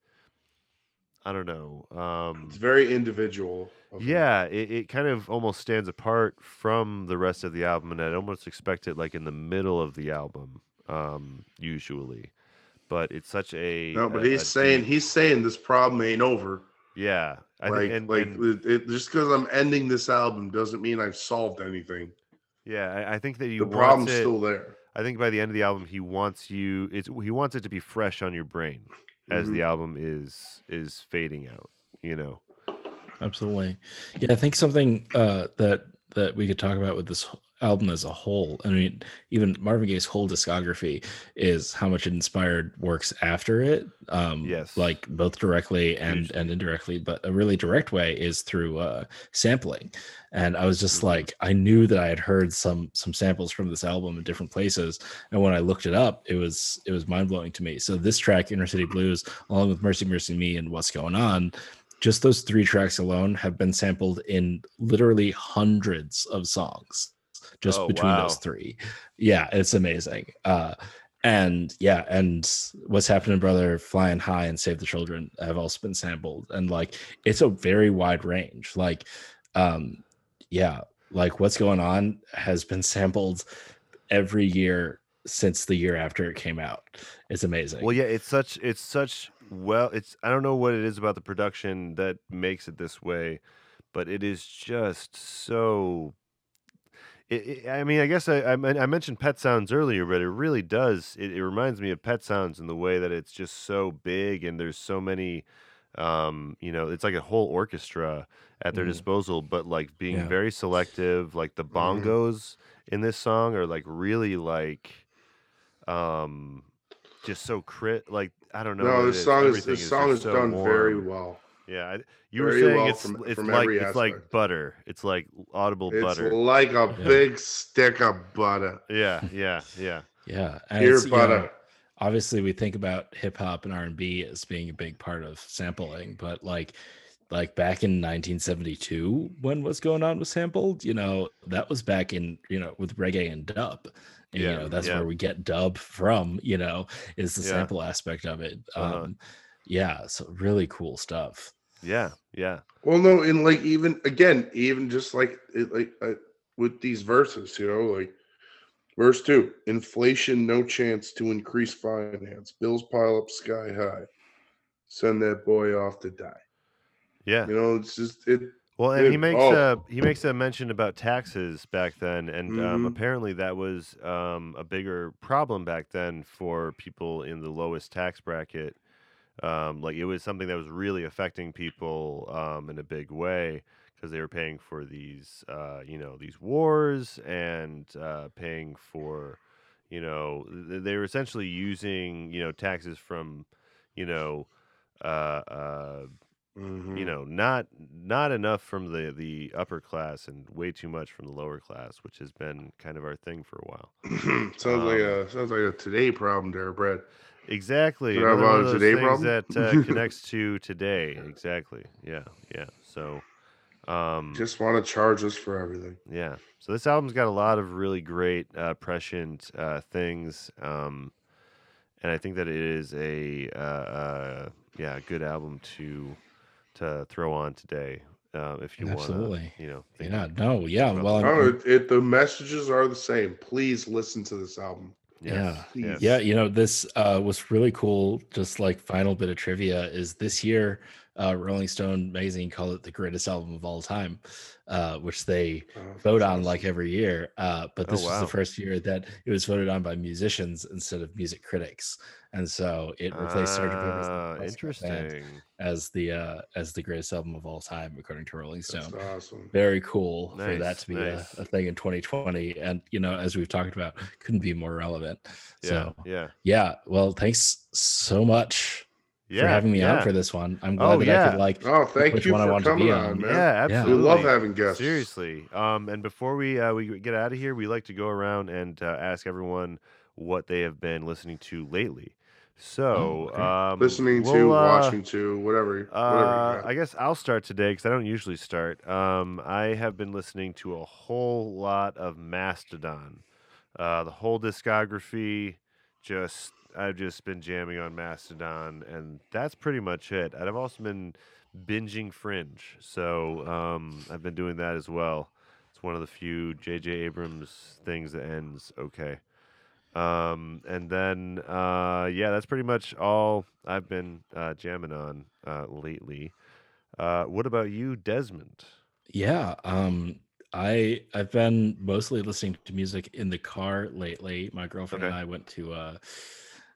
I don't know. Um, It's very individual. yeah, it, it kind of almost stands apart from the rest of the album, and I'd almost expect it like in the middle of the album, um, usually. But it's such a No, but a- he's a saying deep- he's saying this problem ain't over. yeah, I like, think, and, like and- it, it- just because I'm ending this album doesn't mean I've solved anything. Yeah, I, I think that you. the wants problem's it, still there. I think by the end of the album, he wants you. It's he wants it to be fresh on your brain as Mm-hmm. the album is is fading out. You know. Absolutely. Yeah, I think something uh, that that we could talk about with this album as a whole. I mean, even Marvin Gaye's whole discography is how much it inspired works after it. Um, Yes. like both directly and and indirectly, but a really direct way is through uh, sampling. And I was just Mhm. like, I knew that I had heard some some samples from this album in different places, and when I looked it up, it was it was mind blowing to me. So this track, Inner City Blues, along with Mercy Mercy Me and What's Going On, just those three tracks alone have been sampled in literally hundreds of songs just Oh, between those three yeah it's amazing uh and yeah and what's happening brother flying high and save the children have also been sampled and like it's a very wide range like um yeah like what's going on has been sampled every year since the year after it came out it's amazing Well, yeah, it's such it's such well. It's I don't know what it is about the production that makes it this way, but it is just so. It, it- I mean, I guess I, I I mentioned Pet Sounds earlier, but it really does. It, it reminds me of Pet Sounds in the way that it's just so big and there's so many. Um, you know, it's like a whole orchestra at their Mhm. disposal, but like being Yeah. very selective. Like the Mhm. bongos in this song are like really like, um, just so crit. Like I don't know. No, it this song is Everything this song just is so done very well. Yeah, I, you were saying well it's from- it's from like every it's like butter. It's like audible It's butter. It's like a Yeah. big stick of butter. Yeah, yeah, yeah. yeah and Pure it's, you know, butter. obviously we think about hip hop and R&B as being a big part of sampling, but like like back in 1972 when what's going on was sampled, you know, that was back in, you know, with reggae and dub. And, Yeah, you know, that's yeah. where we get dub from, you know, is the Yeah. sample aspect of it. Um Uh-huh. Yeah, so really cool stuff. Yeah, yeah. Well, no, and like even again, even just like it, like uh, with these verses, you know, like verse two: inflation, no chance to increase finance. Bills pile up sky high. Send that boy off to die. Yeah. You know, it's just it. Well, and he makes oh. a he makes a mention about taxes back then, and um, Mhm. apparently that was um, a bigger problem back then for people in the lowest tax bracket. Um, like it was something that was really affecting people um, in a big way because they were paying for these, uh, you know, these wars and uh, paying for, you know, th- they were essentially using, you know, taxes from, you know, uh, uh, Mhm. you know, not not enough from the the upper class and way too much from the lower class, which has been kind of our thing for a while. sounds like Um, a sounds like a today problem there, Brad. Exactly. Is that another one about of those today things problem? that uh, connects to today. Exactly. Yeah. Yeah. So, um, Just want to charge us for everything. yeah. So this album's got a lot of really great uh, prescient uh, things, um, and I think that it is a uh, uh, yeah a good album to to throw on today uh, if you want to Absolutely. you know Yeah, no, yeah. Well, Well, I'm, Oh, I'm- it, it the messages are the same. Please listen to this album. Yeah. Please. yeah, you know, this uh, was really cool. Just like final bit of trivia is this year, uh, Rolling Stone magazine called it the greatest album of all time, uh, which they Oh, vote on like every year. Uh, but Oh, this was the first year that it was voted on by musicians instead of music critics, and so it replaced Sgt. Pepper's Ah, Lonely Hearts Club Band interesting. as the uh, as the greatest album of all time, according to Rolling That's Stone. awesome. Very cool for that to be nice. a, a thing in 2020, and you know, as we've talked about, couldn't be more relevant. Yeah. So yeah. yeah, well, thanks so much Yeah. for having me yeah. out for this one. I'm glad Oh, that I could like Oh, thank which you one I for want to coming be on, on. man. Yeah, Yeah. absolutely. We love having guests. Seriously. Um, and before we uh, we get out of here, we like to go around and uh, ask everyone what they have been listening to lately. So, okay. um, Listening to, we'll, uh, watching to, whatever. whatever. Uh. I guess I'll start today because I don't usually start. Um, I have been listening to a whole lot of Mastodon, uh, the whole discography. Just I've just been jamming on Mastodon, and that's pretty much it. And I've also been binging Fringe, so um, I've been doing that as well. It's one of the few J.J. Abrams things that ends okay. Um, and then uh, yeah, that's pretty much all I've been uh, jamming on uh, lately. Uh, what about you, Desmond? Yeah, um I I've been mostly listening to music in the car lately. My girlfriend and I went to uh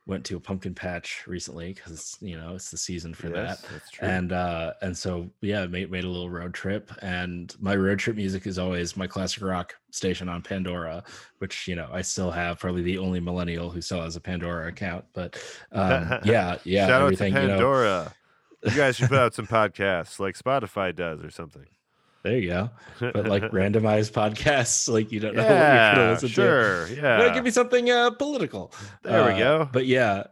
went to a pumpkin patch recently because you know it's the season for yes, that. that's true. And uh and so yeah, made made a little road trip and my road trip music is always my classic rock station on Pandora, which you know I still have probably the only millennial who still has a Pandora account. But um yeah, yeah, Shout out to everything, you know. Pandora. You, guys should put out some podcasts like Spotify does or something. There you go. But like randomized podcasts, like you don't know what you're yeah, gonna listen to. sure, No, yeah. give me something uh political. There we Uh, go. But yeah.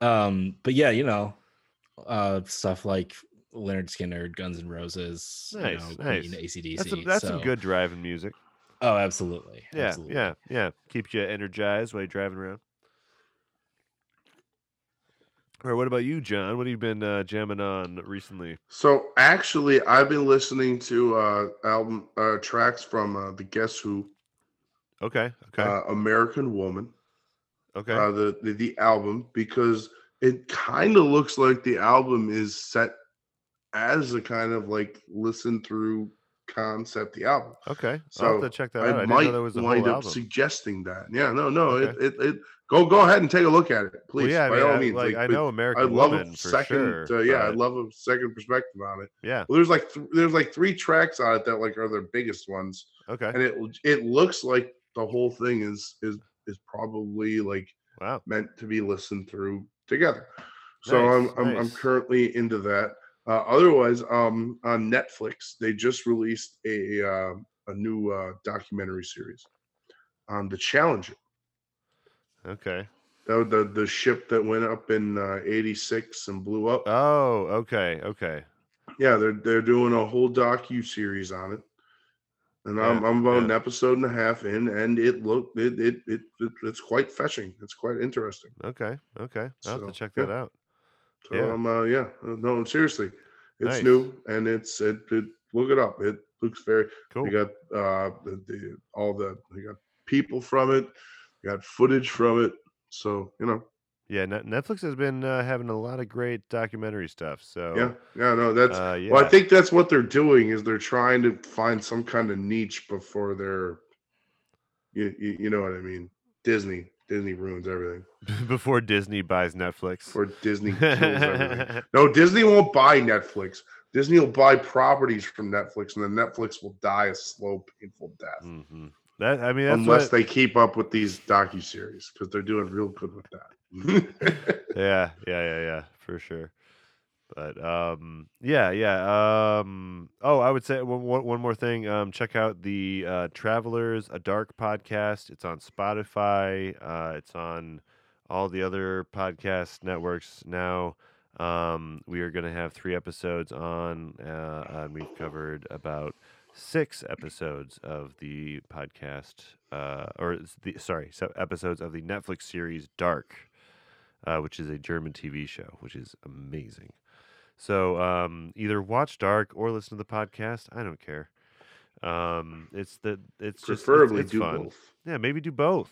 Um, but yeah, you know, uh stuff like Lynyrd Skynyrd, Guns N' Roses, Nice, you know, nice. ACDC. that's some, that's some good driving music. Oh, absolutely. Yeah, absolutely. yeah, yeah. Keeps you energized while you're driving around. All right, what about you, Jon? What have you been uh, jamming on recently? So actually, I've been listening to uh, album uh, tracks from uh, the Guess Who, Okay, okay, uh, American Woman, okay. uh, the, the the album because it kind of looks like the album is set as a kind of like listen through concept. The album. Okay, so I'll have to check that out. I I didn't know might there was a wind up album. suggesting that. Yeah, no, no. Okay. It, it, it go go ahead and take a look at it, well, please. yeah, I by mean, all I, means. like, I know American I'd love Woman a second. sure. uh, yeah, but- I'd love a second perspective on it. yeah. Well, there's like th- there's like three tracks on it that like are their biggest ones, Okay. and it it looks like the whole thing is is is probably like Wow. meant to be listened through together. So Nice, I'm, I'm I'm currently into that. Uh, otherwise, um, on Netflix, they just released a uh, a new uh, documentary series on the Challenger, Okay. the the, the ship that went up in uh, '86 and blew up. Oh, okay, okay. yeah, they're they're doing a whole docu series on it, and I'm I'm about an episode and a half in, and it looked it it, it, it it's quite fetching. It's quite interesting. Okay. Okay. I'll have to check yeah. that out. So Yeah. I'm uh yeah no seriously, it's Nice. new and it's it, it look it up. It looks very. Cool. We got uh the, the all the we got people from it, we got footage from it. So you know Yeah, Netflix has been uh, having a lot of great documentary stuff. So yeah yeah no that's uh, yeah. well I think that's what they're doing is they're trying to find some kind of niche before they're you you, you know what I mean Disney Disney ruins everything before Disney buys Netflix. before Disney kills everything. No, Disney won't buy Netflix. Disney will buy properties from Netflix, and then Netflix will die a slow, painful death. hmm That I mean, that's Unless what, they keep up with these docu series, because they're doing real good with that. yeah, yeah, yeah, yeah, for sure. But um, yeah, yeah. Um, oh, I would say one, one, more thing. Um, check out the uh, Travelers a Dark podcast. It's on Spotify. Uh, it's on all the other podcast networks now. Um, we are going to have three episodes on, uh, and we've covered about six episodes of the podcast, uh, or the sorry, so episodes of the Netflix series Dark, uh, which is a German TV show, which is amazing. So um, either watch Dark or listen to the podcast. I don't care. Um, it's the it's just it's- Preferably it's do fun. both. Yeah, maybe do both.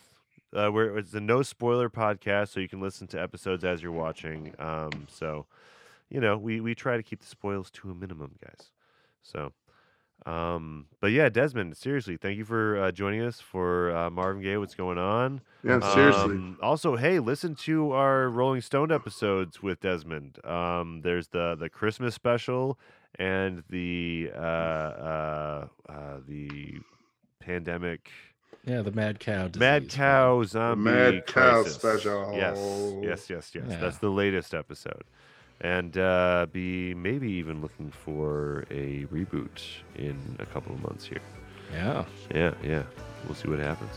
Uh, where it's a no spoiler podcast, so you can listen to episodes as you're watching. Um, so, you know, we we try to keep the spoils to a minimum, guys. So, um, but yeah, Desmond, seriously, thank you for uh, joining us for uh, Marvin Gaye. What's going on? Yeah, seriously. Um, also, hey, listen to our Rolling Stoned episodes with Desmond. Um, there's the the Christmas special and the uh, uh, uh, the pandemic. Yeah, the mad cow. Mad disease Cow Zombie Mad Cow Crisis. special. Yes, yes, yes, yes. Yeah. That's the latest episode, and uh, be maybe even looking for a reboot in a couple of months here. Yeah. Yeah, yeah. We'll see what happens.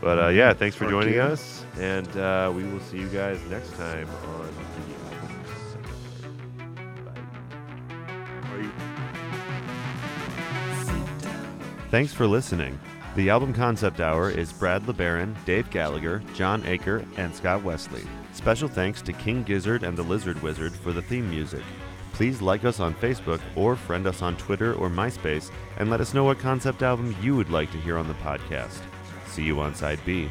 But uh, yeah, thanks for joining us, and uh, we will see you guys next time on the album. Thanks for listening. The Album Concept Hour is Brad LeBaron, Dave Gallagher, Jon Aker, and Scott Wesley. Special thanks to King Gizzard and the Lizard Wizard for the theme music. Please like us on Facebook or friend us on Twitter or MySpace and let us know what concept album you would like to hear on the podcast. See you on Side B.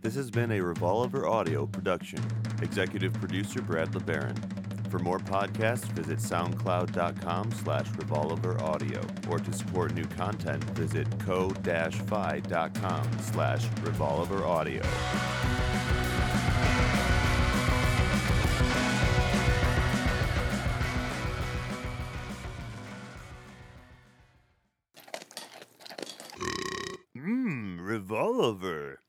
This has been a Revolver Audio production. Executive producer Brad LeBaron. For more podcasts, visit soundcloud.com slash revolver audio, or to support new content, visit ko-fi.com slash revolver audio. Mmm, revolver.